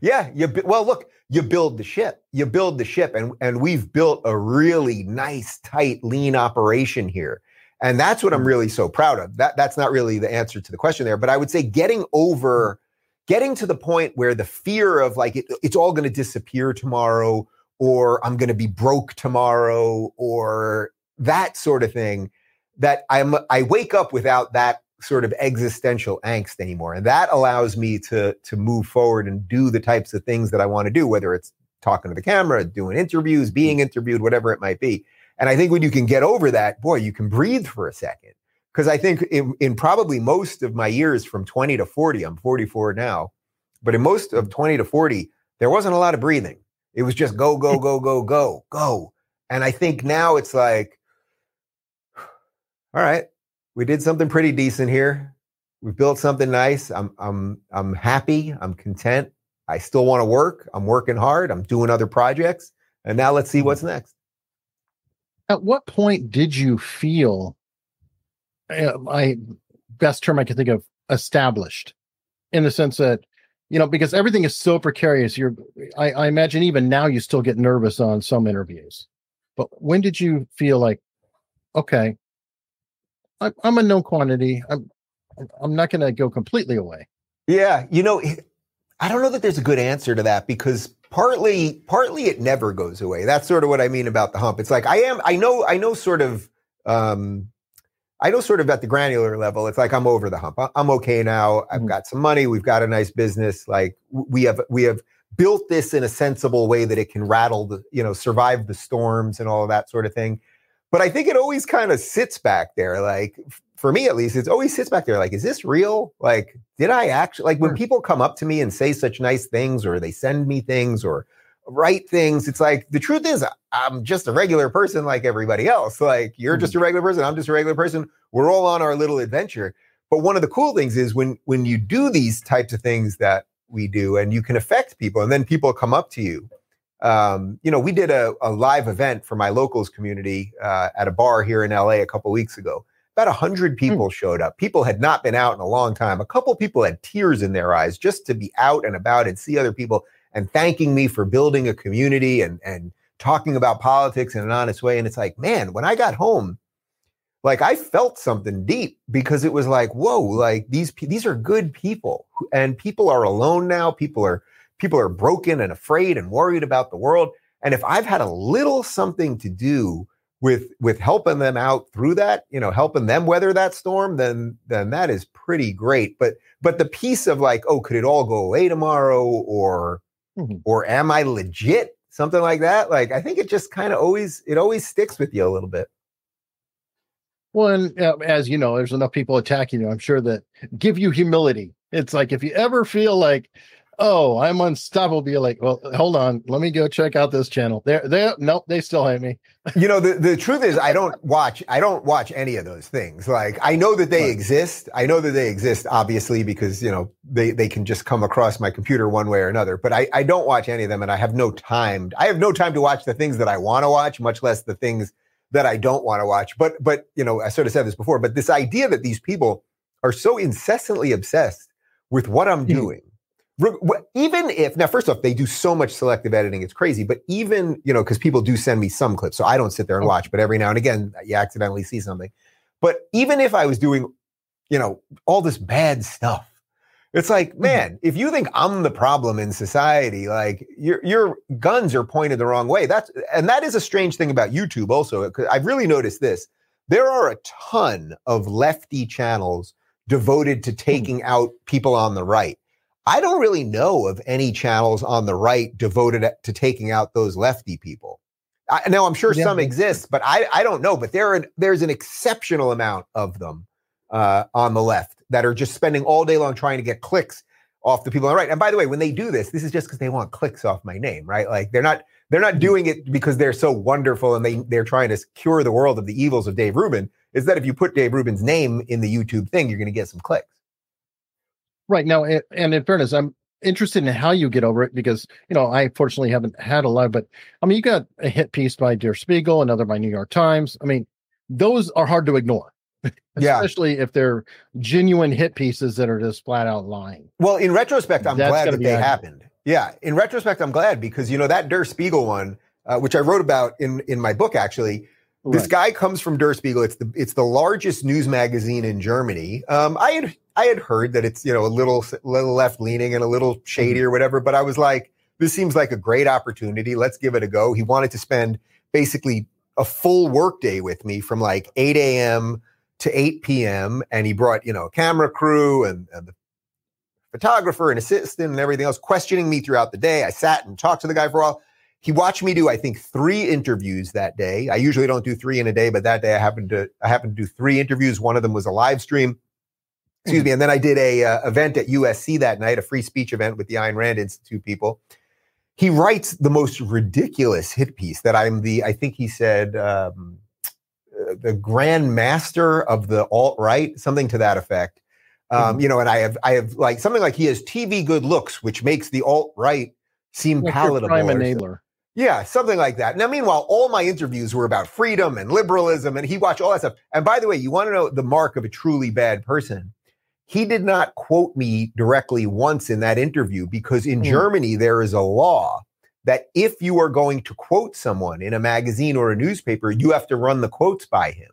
Yeah, you well look, you build the ship. You build the ship, and and we've built a really nice, tight, lean operation here. And that's what I'm hmm. really so proud of. That that's not really the answer to the question there, but I would say getting over getting to the point where the fear of like it, it's all going to disappear tomorrow or I'm going to be broke tomorrow or that sort of thing that I'm I wake up without that sort of existential angst anymore. And that allows me to to move forward and do the types of things that I want to do whether it's talking to the camera doing interviews being mm. interviewed whatever it might be. And I think when you can get over that boy you can breathe for a second. Because I think in, in probably most of my years from 20 to 40 I'm 44 now but in most of 20 to 40 there wasn't a lot of breathing. It was just go go go go go go. And I think now it's like all right, we did something pretty decent here. We built something nice. I'm I'm I'm happy. I'm content. I still want to work. I'm working hard. I'm doing other projects. And now let's see what's next. At what point did you feel uh, my best term I can think of established in the sense that you know because everything is so precarious you're I, I imagine even now you still get nervous on some interviews but when did you feel like okay I, am a known quantity. I'm I'm not going to go completely away. Yeah, you know, I don't know that there's a good answer to that because partly partly it never goes away. That's sort of what I mean about the hump. It's like I am I know I know sort of um I know sort of at the granular level, it's like I'm over the hump. I'm okay now. I've mm-hmm. got some money. We've got a nice business. Like we have we have built this in a sensible way that it can rattle the, you know, survive the storms and all of that sort of thing. But I think it always kind of sits back there. Like for me, at least, it always sits back there. Like, is this real? Like, did I actually, like when people come up to me and say such nice things or they send me things or write things, it's like the truth is I'm just a regular person like everybody else. Like you're mm-hmm. just a regular person. I'm just a regular person. We're all on our little adventure. But one of the cool things is when when you do these types of things that we do and you can affect people and then people come up to you um, you know, we did a, a, live event for my locals community uh, at a bar here in LA a couple weeks ago. About a hundred hmm. people mm. showed up. People had not been out in a long time. A couple people had tears in their eyes just to be out and about and see other people and thanking me for building a community and and talking about politics in an honest way. And it's like, man, when I got home, like I felt something deep because it was like, whoa, like these these are good people, and people are alone now. People are people are broken and afraid and worried about the world. And if I've had a little something to do with with helping them out through that, you know, helping them weather that storm, then then that is pretty great. But but the piece of like, oh, could it all go away tomorrow, or mm-hmm. or am I legit? Something like that. Like I think it just kind of always it always sticks with you a little bit. Well, and uh, as you know, there's enough people attacking you. I'm sure that give you humility. It's like if you ever feel like oh, I'm unstoppable. Be like, well, hold on, let me go check out this channel. They're they nope, they still hate me. you know, the, the truth is I don't watch I don't watch any of those things. Like I know that they right. exist. I know that they exist, obviously, because you know, they, they can just come across my computer one way or another. But I, I don't watch any of them and I have no time. I have no time to watch the things that I want to watch, much less the things that I don't want to watch. But but you know, I sort of said this before, but this idea that these people are so incessantly obsessed with what I'm hmm. doing even if now first off they do so much selective editing it's crazy but even you know because people do send me some clips so i don't sit there and watch but every now and again you accidentally see something but even if i was doing you know all this bad stuff it's like mm-hmm. man if you think i'm the problem in society like your your guns are pointed the wrong way that's and that is a strange thing about youtube also i've really noticed this there are a ton of lefty channels devoted to hmm. taking out people on the right I don't really know of any channels on the right devoted to taking out those lefty people. I, now I'm sure yeah. some exist, but I, I don't know. But there are, there's an exceptional amount of them uh, on the left that are just spending all day long trying to get clicks off the people on the right. And by the way, when they do this, this is just because they want clicks off my name, right? Like they're not they're not doing it because they're so wonderful and they they're trying to cure the world of the evils of Dave Rubin. Is that if you put Dave Rubin's name in the YouTube thing, you're going to get some clicks. Right now, and in fairness, I'm interested in how you get over it because you know I fortunately haven't had a lot, but I mean you got a hit piece by Der Spiegel, another by New York Times. I mean those are hard to ignore. especially yeah. if they're genuine hit pieces that are just flat out lying. Well, in retrospect, I'm That's glad that they happened. Yeah, in retrospect, I'm glad because you know that Der Spiegel one, uh, which I wrote about in in my book actually. This guy comes from Der Spiegel. It's the it's the largest news magazine in Germany. Um, I had I had heard that it's you know a little little left leaning and a little shady mm-hmm. or whatever, but I was like, this seems like a great opportunity. Let's give it a go. He wanted to spend basically a full workday with me from like 8 a.m. to 8 p.m. And he brought you know a camera crew and, and the photographer and assistant and everything else, questioning me throughout the day. I sat and talked to the guy for a while. He watched me do, I think, three interviews that day. I usually don't do three in a day, but that day I happened to I happened to do three interviews. One of them was a live stream. Excuse me. And then I did a uh, event at USC that night, a free speech event with the Ayn Rand Institute people. He writes the most ridiculous hit piece that I'm the, I think he said, um, uh, the grand master of the alt right, something to that effect. Um, mm-hmm. You know, and I have, I have like something like he has TV good looks, which makes the alt right seem like palatable. Prime enabler. Yeah, something like that. Now, meanwhile, all my interviews were about freedom and liberalism, and he watched all that stuff. And by the way, you want to know the mark of a truly bad person? He did not quote me directly once in that interview because in mm. Germany there is a law that if you are going to quote someone in a magazine or a newspaper, you have to run the quotes by him.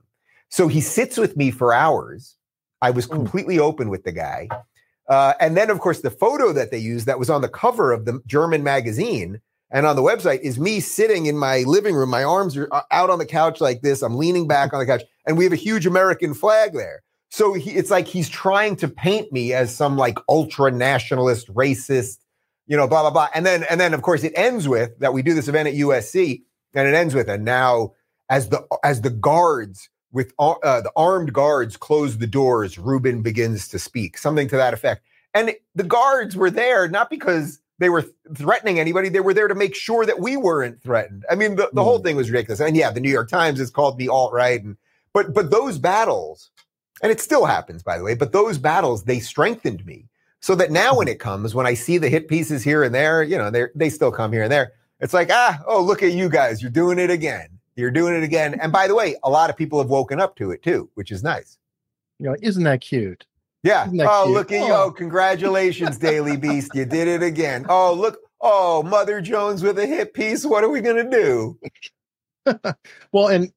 So he sits with me for hours. I was hmm. completely mm. open with the guy. Uh, and then, of course, the photo that they used that was on the cover of the German magazine and on the website is me sitting in my living room. My arms are uh, out on the couch like this. I'm leaning back on the couch, and we have a huge American flag there. So he, it's like he's trying to paint me as some like ultra nationalist, racist, you know, blah blah blah. And then and then of course it ends with that we do this event at USC, and it ends with and now as the as the guards with uh, the armed guards close the doors, Rubin begins to speak, something to that effect. And the guards were there not because they were threatening anybody; they were there to make sure that we weren't threatened. I mean, the, the mm. whole thing was ridiculous. And yeah, the New York Times has called me alt right, and but but those battles and it still happens, by the way, but those battles, they strengthened me. So that now when mm-hmm. it comes, when I see the hit pieces here and there, you know, they they still come here and there. It's like, ah, oh, look at you guys. You're doing it again. You're doing it again. And by the way, a lot of people have woken up to it too, which is nice. You know, isn't that cute? Yeah. That oh, cute? look at oh. you. Oh, congratulations, Daily Beast. You did it again. Oh, look. Oh, Mother Jones with a hit piece. What are we going to do? well, and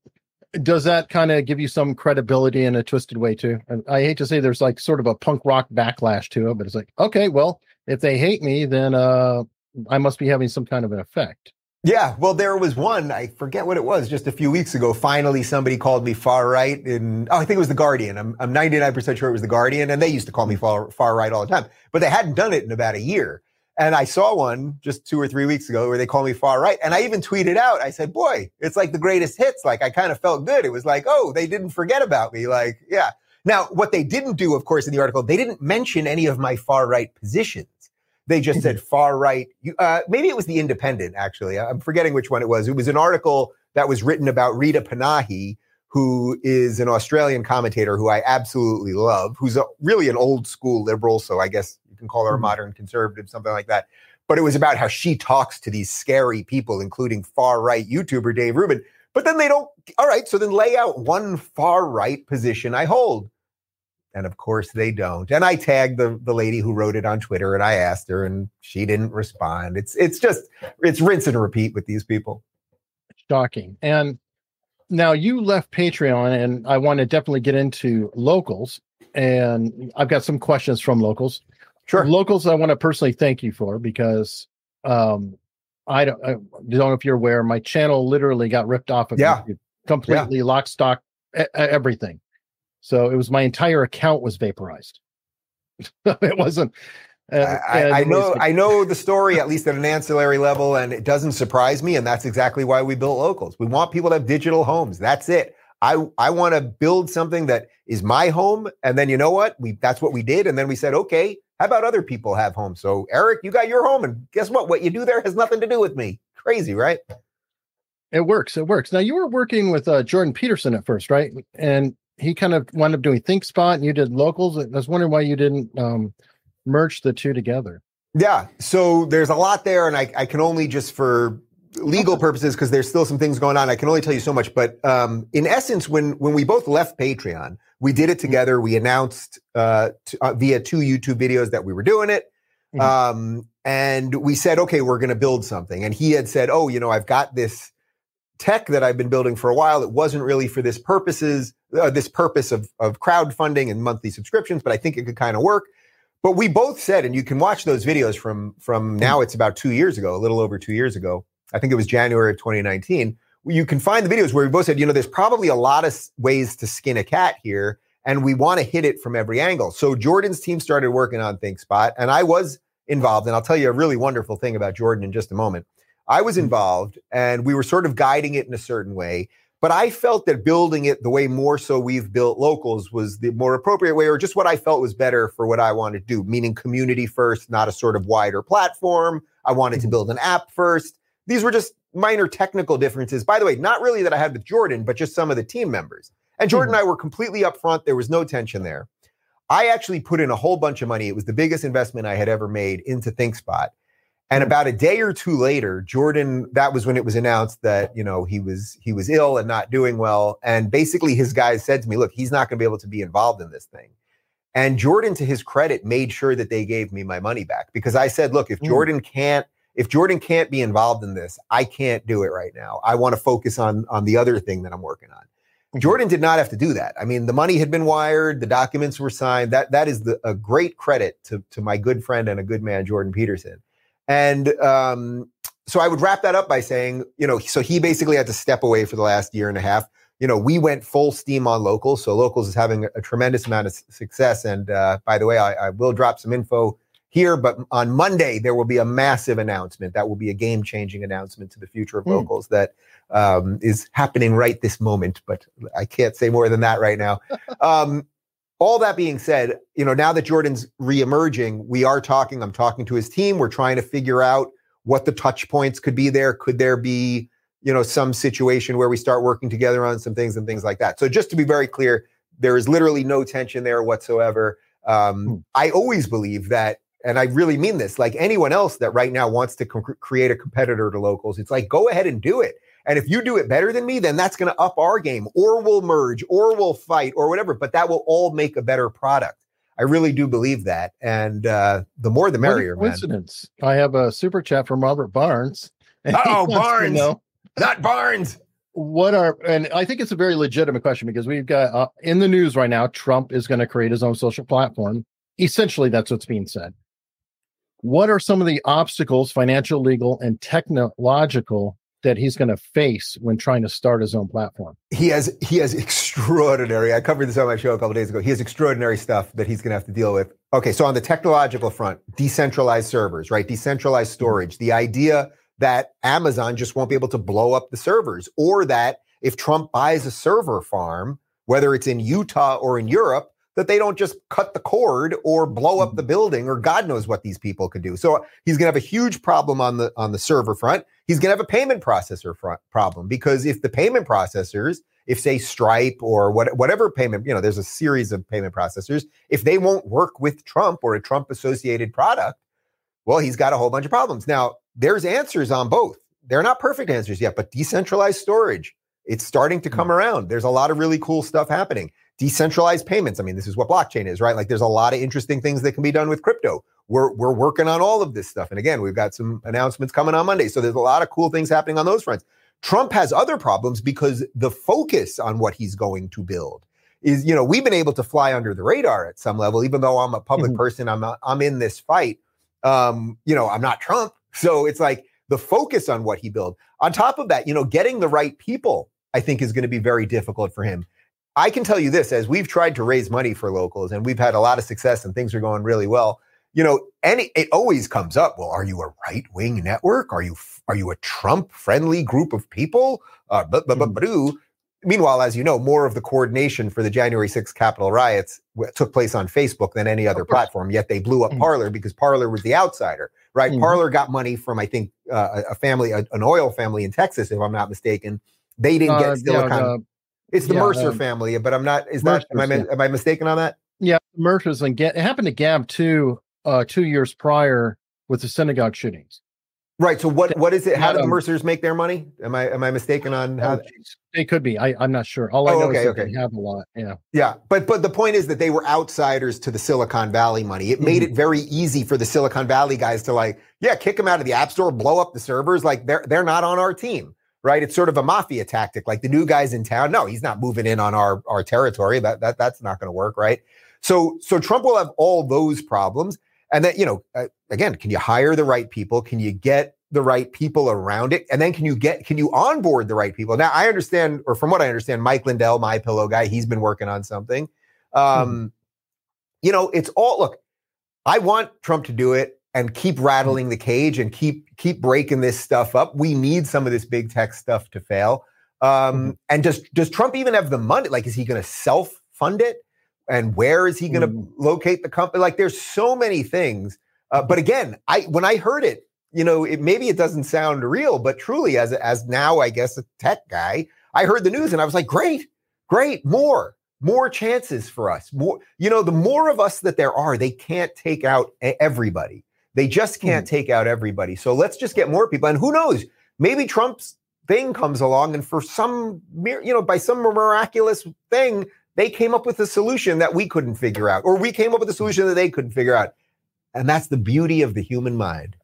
does that kind of give you some credibility in a twisted way too? And I hate to say there's like sort of a punk rock backlash to it, but it's like, okay, well, if they hate me, then uh I must be having some kind of an effect. Yeah, well, there was one, I forget what it was, just a few weeks ago. Finally, somebody called me far right. and oh, I think it was The Guardian. I'm, I'm 99% sure it was The Guardian, and they used to call me far, far right all the time, but they hadn't done it in about a year. And I saw one just two or three weeks ago where they called me far right. And I even tweeted out, I said, boy, it's like the greatest hits. Like I kind of felt good. It was like, oh, they didn't forget about me. Like, yeah. Now, what they didn't do, of course, in the article, they didn't mention any of my far right positions. They just said far right. Uh, maybe it was the Independent. Actually, I'm forgetting which one it was. It was an article that was written about Rita Panahi, who is an Australian commentator who I absolutely love, who's a, really an old school liberal. So I guess can call her a mm-hmm. modern conservative, something like that. But it was about how she talks to these scary people, including far right YouTuber Dave Rubin. But then they don't, all right, so then lay out one far right position I hold. And of course they don't. And I tagged the, the lady who wrote it on Twitter and I asked her and she didn't respond. It's it's just it's rinse and repeat with these people. Shocking. And now you left Patreon, and I want to definitely get into locals. And I've got some questions from locals. Sure. Locals, I want to personally thank you for because um, I don't, I don't know if you're aware, my channel literally got ripped off of yeah. YouTube, completely yeah. lock, stock, everything. So it was my entire account was vaporized. it wasn't I, I, know I know the story at least at an ancillary level, and it doesn't surprise me. And that's exactly why we built locals. We want people to have digital homes. That's it. I I want to build something that is my home, and then you know what? We that's what we did, and then we said, okay, how about other people have homes? So Eric, you got your home, and guess what? What you do there has nothing to do with me. Crazy, right? It works. It works. Now you were working with uh, Jordan Peterson at first, right? And he kind of wound up doing ThinkSpot, and you did locals. I was wondering why you didn't. Um, merge the two together. Yeah. So there's a lot there, and I, I can only just for legal purposes because there's still some things going on. I can only tell you so much. But um, in essence, when when we both left Patreon, we did it together. We announced uh, t- uh, via two YouTube videos that we were doing it. Mm-hmm. Um, and we said, okay, we're going to build something. And he had said, oh, you know, I've got this tech that I've been building for a while. It wasn't really for this purposes, uh, this purpose of of crowdfunding and monthly subscriptions, but I think it could kind of work. But we both said, and you can watch those videos from from now. It's about two years ago, a little over two years ago. I think it was January of 2019. You can find the videos where we both said, you know, there's probably a lot of ways to skin a cat here, and we want to hit it from every angle. So Jordan's team started working on ThinkSpot, and I was involved. And I'll tell you a really wonderful thing about Jordan in just a moment. I was mm-hmm. involved, and we were sort of guiding it in a certain way. But I felt that building it the way more so we've built locals was the more appropriate way, or just what I felt was better for what I wanted to do, meaning community first, not a sort of wider platform. I wanted to mm-hmm. build an app first. These were just minor technical differences. By the way, not really that I had with Jordan, but just some of the team members. And Jordan mm-hmm. and I were completely upfront. There was no tension there. I actually put in a whole bunch of money. It was the biggest investment I had ever made into ThinkSpot. And about a day or two later, Jordan, that was when it was announced that, you know, he was he was ill and not doing well. And basically his guys said to me, look, he's not going to be able to be involved in this thing. And Jordan, to his credit, made sure that they gave me my money back because I said, look, if mm. Jordan can't, if Jordan can't be involved in this, I can't do it right now. I want to focus on on the other thing that I'm working on. Mm-hmm. Jordan did not have to do that. I mean, the money had been wired, the documents were signed. That that is the, a great credit to to my good friend and a good man, Jordan Peterson. And um, so I would wrap that up by saying, you know, so he basically had to step away for the last year and a half. You know, we went full steam on locals. So locals is having a, a tremendous amount of success. And uh, by the way, I, I will drop some info here, but on Monday there will be a massive announcement that will be a game-changing announcement to the future of mm. locals that um, is happening right this moment. But I can't say more than that right now. Um, all that being said, you know, now that Jordan's reemerging, we are talking. I'm talking to his team. We're trying to figure out what the touch points could be there. Could there be, you know, some situation where we start working together on some things and things like that? So just to be very clear, there is literally no tension there whatsoever. Um, hmm. I always believe that, and I really mean this. Like anyone else that right now wants to co- create a competitor to locals, it's like go ahead and do it. And if you do it better than me, then that's going to up our game, or we'll merge, or we'll fight, or whatever. But that will all make a better product. I really do believe that. And uh, the more the merrier. coincidence. Man. I have a super chat from Robert Barnes. Oh, Barnes. Not Barnes. What are, and I think it's a very legitimate question because we've got uh, in the news right now, Trump is going to create his own social platform. Essentially, that's what's being said. What are some of the obstacles, financial, legal, and technological, that he's going to face when trying to start his own platform? He has he has extraordinary. I covered this on my show a couple days ago. He has extraordinary stuff that he's going to have to deal with. Okay, so on the technological front, decentralized servers, right? Decentralized mm-hmm. storage. The idea that Amazon just won't be able to blow up the servers, or that if Trump buys a server farm, whether it's in Utah or in Europe, that they don't just cut the cord or blow up the mm-hmm. building or God knows what these people could do. So he's going to have a huge problem on the on the server front. He's going to have a payment processor front problem because if the payment processors, if say Stripe or what, whatever payment, you know, there's a series of payment processors, if they won't work with Trump or a Trump associated product, well, he's got a whole bunch of problems. Now, there's answers on both. They're not perfect answers yet, but decentralized storage, it's starting to come mm. around. There's a lot of really cool stuff happening decentralized payments. I mean, this is what blockchain is, right? Like there's a lot of interesting things that can be done with crypto. We're, we're working on all of this stuff. And again, we've got some announcements coming on Monday. So there's a lot of cool things happening on those fronts. Trump has other problems because the focus on what he's going to build is, you know, we've been able to fly under the radar at some level, even though I'm a public mm-hmm. person, I'm, a, I'm in this fight. Um, you know, I'm not Trump. So it's like the focus on what he built. On top of that, you know, getting the right people, I think is going to be very difficult for him. I can tell you this as we've tried to raise money for locals and we've had a lot of success and things are going really well. You know, any it always comes up. Well, are you a right wing network? Are you are you a Trump friendly group of people? Uh, but, but, but. Meanwhile, as you know, more of the coordination for the January 6th Capitol riots took place on Facebook than any other platform. Yet they blew up mm. Parler because Parler was the outsider, right? Mm. Parler got money from, I think, uh, a family, a, an oil family in Texas, if I'm not mistaken. They didn't uh, get Silicon. Yeah, it's the yeah, Mercer um, family, but I'm not. Is that am I, yeah. am I mistaken on that? Yeah, Mercer's and it happened to Gab too. Uh, two years prior with the synagogue shootings. Right. So what what is it? How did the um, Mercers make their money? Am I am I mistaken on how? Oh, they could be. I I'm not sure. All I oh, know okay, is okay. they have a lot. Yeah. Yeah, but but the point is that they were outsiders to the Silicon Valley money. It mm-hmm. made it very easy for the Silicon Valley guys to like, yeah, kick them out of the App Store, blow up the servers. Like they're they're not on our team right? It's sort of a mafia tactic. Like the new guy's in town. No, he's not moving in on our our territory. That that that's not going to work, right? So so Trump will have all those problems. And that you know, uh, again, can you hire the right people? Can you get the right people around it? And then can you get can you onboard the right people? Now I understand, or from what I understand, Mike Lindell, my pillow guy, he's been working on something. Um, hmm. You know, it's all look. I want Trump to do it and keep rattling the cage and keep keep breaking this stuff up. We need some of this big tech stuff to fail. Um, mm-hmm. And does does Trump even have the money? Like, is he going to self fund it? And where is he going to mm-hmm. locate the company? Like, there's so many things. Uh, but again, I when I heard it, you know, it, maybe it doesn't sound real, but truly, as as now, I guess a tech guy, I heard the news and I was like, great, great, more more chances for us. More, you know, the more of us that there are, they can't take out everybody. They just can't mm. take out everybody. So let's just get more people. And who knows? Maybe Trump's thing comes along, and for some, you know, by some miraculous thing, they came up with a solution that we couldn't figure out, or we came up with a solution that they couldn't figure out. And that's the beauty of the human mind.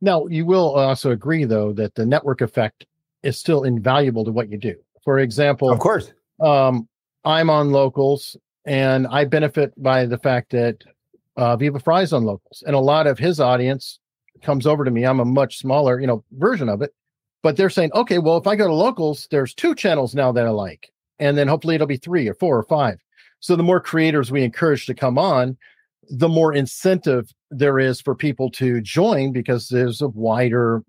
Now, you will also agree, though, that the network effect is still invaluable to what you do. For example, of course, um, I'm on locals and I benefit by the fact that uh, Viva Frei's on locals, and a lot of his audience comes over to me. I'm a much smaller, you know, version of it, but they're saying, okay, well, if I go to locals, there's two channels now that I like, and then hopefully it'll be three or four or five. So the more creators we encourage to come on, the more incentive there is for people to join because there's a wider,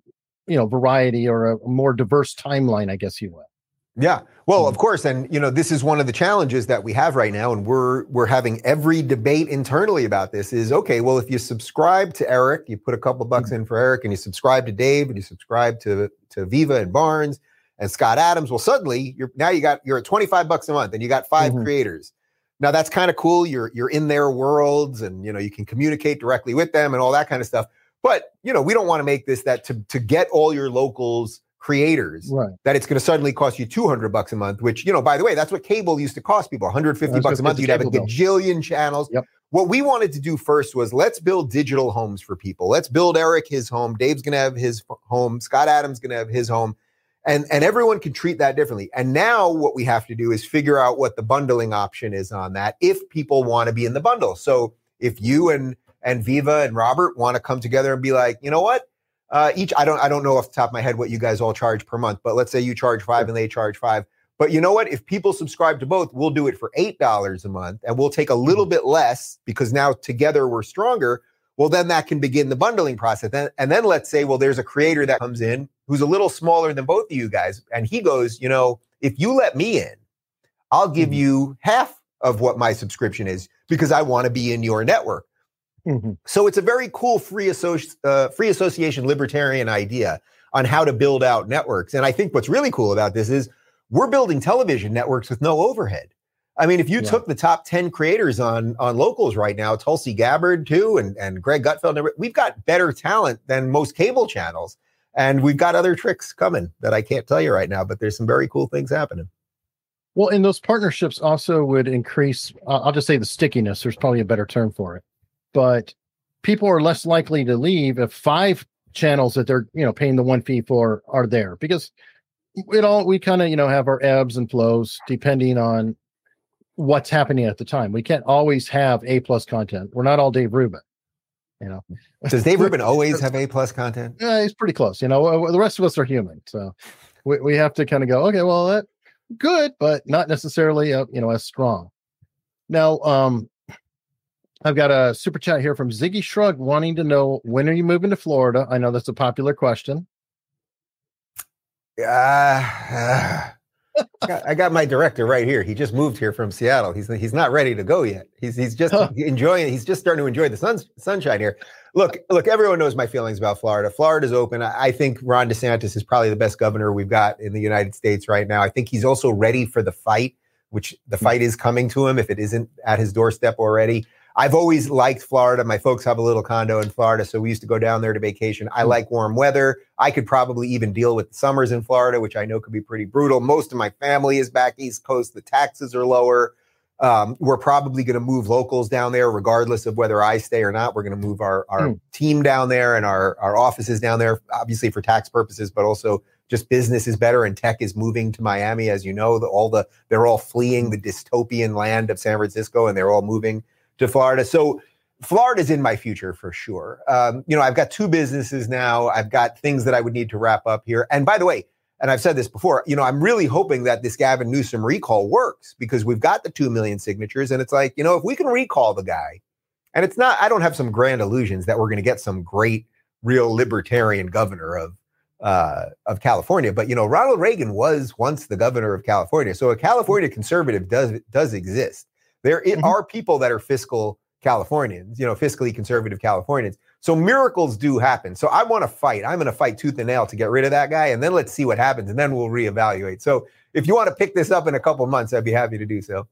you know, variety or a more diverse timeline, I guess you will. Yeah. Well, of mm. course, and you know, this is one of the challenges that we have right now, and we're we're having every debate internally about this. Is okay. Well, if you subscribe to Eric, you put a couple bucks mm. in for Eric, and you subscribe to Dave, and you subscribe to to Viva and Barnes and Scott Adams. Well, suddenly you're now you got you're at twenty five bucks a month, and you got 5 mm-hmm. creators. Now that's kind of cool. You're you're in their worlds, and you know you can communicate directly with them and all that kind of stuff. But you know we don't want to make this that to to get all your locals creators right. that it's going to suddenly cost you 200 bucks a month which you know by the way that's what cable used to cost people 150 bucks a month you'd have a gajillion channels. Yep. what we wanted to do first was let's build digital homes for people. Let's build eric his home dave's going to have his home scott adams going to have his home and and everyone can treat that differently. And now what we have to do is figure out what the bundling option is on that if people want to be in the bundle. So if you and and viva and robert want to come together and be like you know what uh, each I don't I don't know off the top of my head what you guys all charge per month, but let's say you charge five and they charge five. But you know what? If people subscribe to both, we'll do it for eight dollars a month, and we'll take a little mm-hmm. bit less because now together we're stronger. Well, then that can begin the bundling process. And, and then let's say, well, there's a creator that comes in who's a little smaller than both of you guys, and he goes, you know, if you let me in, I'll give mm-hmm. you half of what my subscription is because I want to be in your network. Mm-hmm. So it's a very cool free, associ- uh, free association libertarian idea on how to build out networks. And I think what's really cool about this is we're building television networks with no overhead. I mean, if you yeah. took the top 10 creators on on locals right now, Tulsi Gabbard too, and, and Greg Gutfeld, we've got better talent than most cable channels. And we've got other tricks coming that I can't tell you right now, but there's some very cool things happening. Well, and those partnerships also would increase, uh, I'll just say the stickiness. There's probably a better term for it. But people are less likely to leave if five channels that they're, you know, paying the one fee for are there because it all, we kind of, you know, have our ebbs and flows depending on what's happening at the time. We can't always have A plus content. We're not all Dave Rubin. You know, does Dave Rubin always have A plus content? Yeah, he's pretty close. You know, the rest of us are human, so we, we have to kind of go. Okay, well, that good, but not necessarily uh, you know as strong. Now, um, I've got a super chat here from Ziggy Shrug wanting to know when are you moving to Florida? I know that's a popular question. Uh, I got my director right here. He just moved here from Seattle. He's he's not ready to go yet. He's he's just huh. enjoying. He's just starting to enjoy the sun, sunshine here. Look, look. Everyone knows my feelings about Florida. Florida's open. I think Ron DeSantis is probably the best governor we've got in the United States right now. I think he's also ready for the fight, which the hmm. fight is coming to him if it isn't at his doorstep already. I've always liked Florida. My folks have a little condo in Florida, so we used to go down there to vacation. I hmm. like warm weather. I could probably even deal with the summers in Florida, which I know could be pretty brutal. Most of my family is back East Coast. The taxes are lower. Um, we're probably going to move locals down there, regardless of whether I stay or not. We're going to move our, our mm. team down there and our, our offices down there, obviously for tax purposes, but also just business is better and tech is moving to Miami. As you know, the, all the they're all fleeing the dystopian land of San Francisco and they're all moving to Florida. So Florida's in my future for sure. Um, you know, I've got two businesses now. I've got things that I would need to wrap up here. And by the way, and I've said this before, you know, I'm really hoping that this Gavin Newsom recall works because we've got the 2 million signatures. And it's like, you know, if we can recall the guy, and it's not, I don't have some grand illusions that we're going to get some great, real libertarian governor of, uh, of California. But, you know, Ronald Reagan was once the governor of California. So a California conservative does, does exist. There mm-hmm. are people that are fiscal Californians, you know, fiscally conservative Californians. So miracles do happen. So I want to fight. I'm going to fight tooth and nail to get rid of that guy, and then let's see what happens, and then we'll reevaluate. So if you want to pick this up in a couple months, I'd be happy to do so.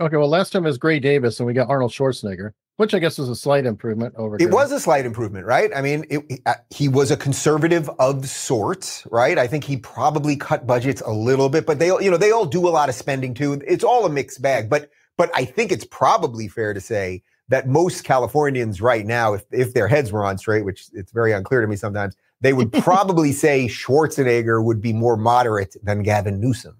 Okay. Well, last time was Gray Davis, and we got Arnold Schwarzenegger, which I guess was a slight improvement over. It was a slight improvement, right? I mean, it, uh, he was a conservative of sorts, right? I think he probably cut budgets a little bit, but they, you know, they all do a lot of spending too. It's all a mixed bag, but but I think it's probably fair to say that most Californians right now, if, if their heads were on straight, which it's very unclear to me sometimes, they would probably say Schwarzenegger would be more moderate than Gavin Newsom.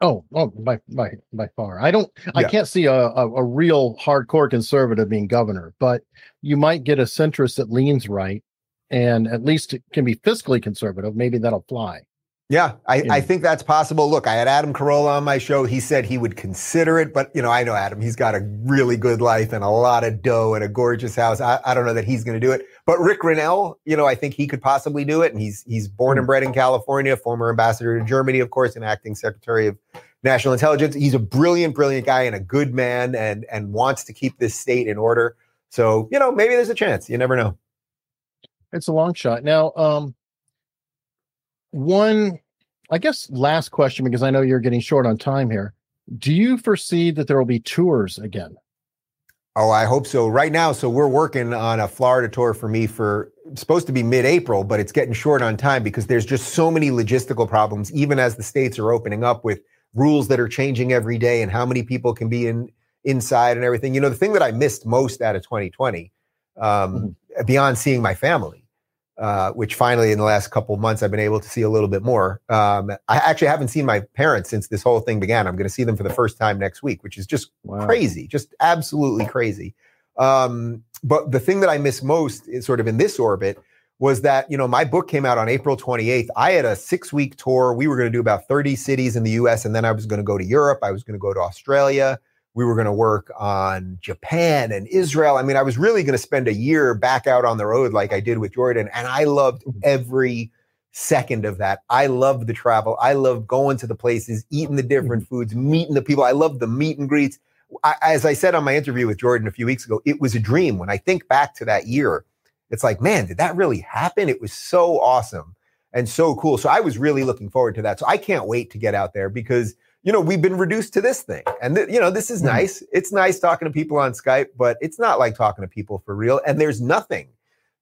Oh, oh, by by by far. I don't. Yeah. I can't see a, a, a real hardcore conservative being governor, but you might get a centrist that leans right, and at least can be fiscally conservative. Maybe that'll fly. Yeah, I, yeah. I think that's possible. Look, I had Adam Carolla on my show. He said he would consider it, but you know, I know Adam. He's got a really good life and a lot of dough and a gorgeous house. I, I don't know that he's going to do it, but Rick Grenell, you know, I think he could possibly do it. And he's he's born and bred in California, former ambassador to Germany, of course, and acting secretary of national intelligence. He's a brilliant, brilliant guy and a good man, and and wants to keep this state in order. So you know, maybe there's a chance. You never know. It's a long shot. Now, um, one, I guess, last question because I know you're getting short on time here. Do you foresee that there will be tours again? Oh, I hope so. Right now, so we're working on a Florida tour for me for supposed to be mid-April, but it's getting short on time because there's just so many logistical problems. Even as the states are opening up with rules that are changing every day and how many people can be in inside and everything. You know, the thing that I missed most out of 2020, um, mm-hmm. beyond seeing my family, uh, which finally in the last couple of months I've been able to see a little bit more. Um, I actually haven't seen my parents since this whole thing began. I'm going to see them for the first time next week, which is just wow. crazy, just absolutely crazy. Um, but the thing that I miss most is sort of in this orbit was that, you know, my book came out on April 28th. I had a six week tour. We were going to do about 30 cities in the US, and then I was going to go to Europe. I was going to go to Australia we were going to work on Japan and Israel. I mean, I was really going to spend a year back out on the road like I did with Jordan. And I loved mm-hmm. every second of that. I love the travel. I love going to the places, eating the different mm-hmm. foods, meeting the people. I love the meet and greets. I, as I said on my interview with Jordan a few weeks ago, it was a dream. When I think back to that year, it's like, man, did that really happen? It was so awesome and so cool. So I was really looking forward to that. So I can't wait to get out there because you know we've been reduced to this thing, and th- you know this is mm-hmm. nice. It's nice talking to people on Skype, but it's not like talking to people for real. And there's nothing,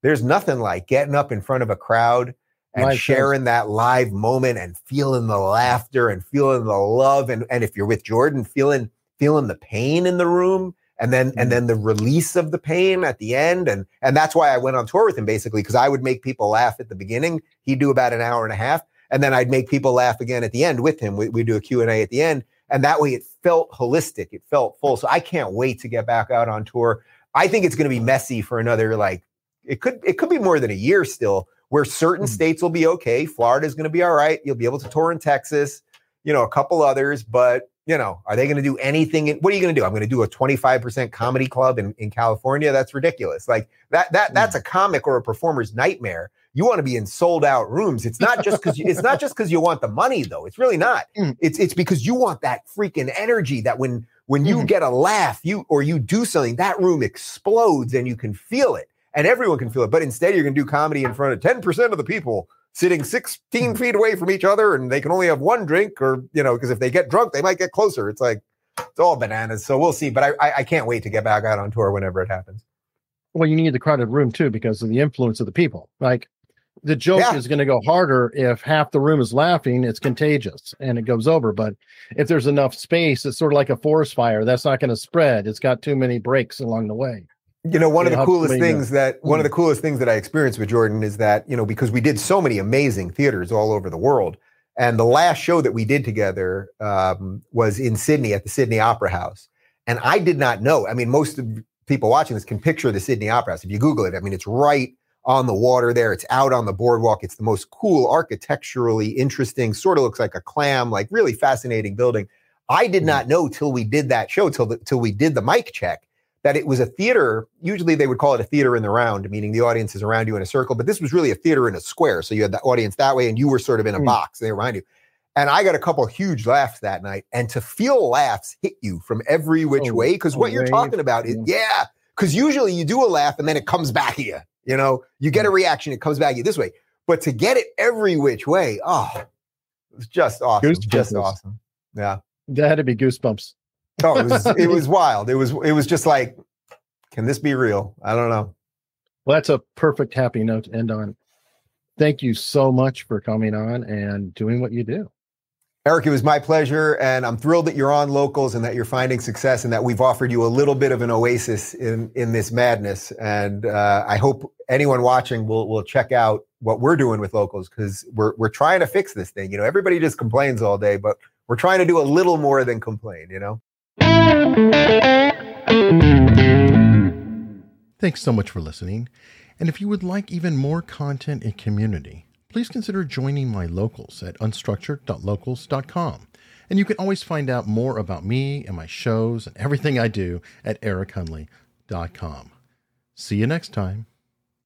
there's nothing like getting up in front of a crowd and live sharing that live moment and feeling the laughter and feeling the love and and if you're with Jordan, feeling feeling the pain in the room and then and mm-hmm. then the release of the pain at the end and and that's why I went on tour with him basically because I would make people laugh at the beginning he'd do about an hour and a half and then I'd make people laugh again at the end with him we we do a Q&A at the end and that way it felt holistic it felt full so I can't wait to get back out on tour I think it's going to be messy for another like it could it could be more than a year still where certain mm-hmm. states will be okay Florida is going to be all right you'll be able to tour in Texas you know a couple others but you know, are they going to do anything? In, what are you going to do? I'm going to do a 25% comedy club in, in California. That's ridiculous. Like that, that, that's mm. a comic or a performer's nightmare. You want to be in sold out rooms. It's not just because it's not just because you want the money though. It's really not. Mm. It's, it's because you want that freaking energy that when, when you mm. get a laugh, you, or you do something, that room explodes and you can feel it and everyone can feel it. But instead you're going to do comedy in front of 10% of the people sitting 16 feet away from each other and they can only have one drink or, you know, because if they get drunk, they might get closer. It's like, it's all bananas. So we'll see. But I, I, I can't wait to get back out on tour whenever it happens. Well, you need the crowded room too because of the influence of the people. Like the joke yeah. is going to go harder if half the room is laughing. It's contagious and it goes over. But if there's enough space, it's sort of like a forest fire. That's not going to spread. It's got too many breaks along the way. You know, one of the coolest things that one of the coolest things that I experienced with Jordan is that, you know, because we did so many amazing theaters all over the world. And the last show that we did together um, was in Sydney at the Sydney Opera House. And I did not know. I mean, most of people watching this can picture the Sydney Opera House. If you Google it, I mean, it's right on the water there. It's out on the boardwalk. It's the most cool, architecturally interesting, sort of looks like a clam, like really fascinating building. I did mm-hmm. not know till we did that show, till the, till we did the mic check that it was a theater. Usually they would call it a theater in the round, meaning the audience is around you in a circle, but this was really a theater in a square. So you had the audience that way and you were sort of in a mm. box, they were around you. And I got a couple huge laughs that night. And to feel laughs hit you from every which oh, way, because what you're talking about is, yeah, because usually you do a laugh and then it comes back at you. You know, you get a mm. reaction, it comes back at you this way. But to get it every which way, oh, it's just awesome. Goosebumps. Just awesome. Yeah. That had to be goosebumps. Oh, it was it was wild. It was it was just like, can this be real? I don't know. Well, that's a perfect happy note to end on. Thank you so much for coming on and doing what you do. Eric, it was my pleasure, and I'm thrilled that you're on locals and that you're finding success, and that we've offered you a little bit of an oasis in in this madness. And uh, I hope anyone watching will will check out what we're doing with locals because we're we're trying to fix this thing. You know, everybody just complains all day, but we're trying to do a little more than complain. You know. Thanks so much for listening. And if you would like even more content and community, please consider joining my locals at unstructured.locals.com. And you can always find out more about me and my shows and everything I do at erichunley.com. See you next time.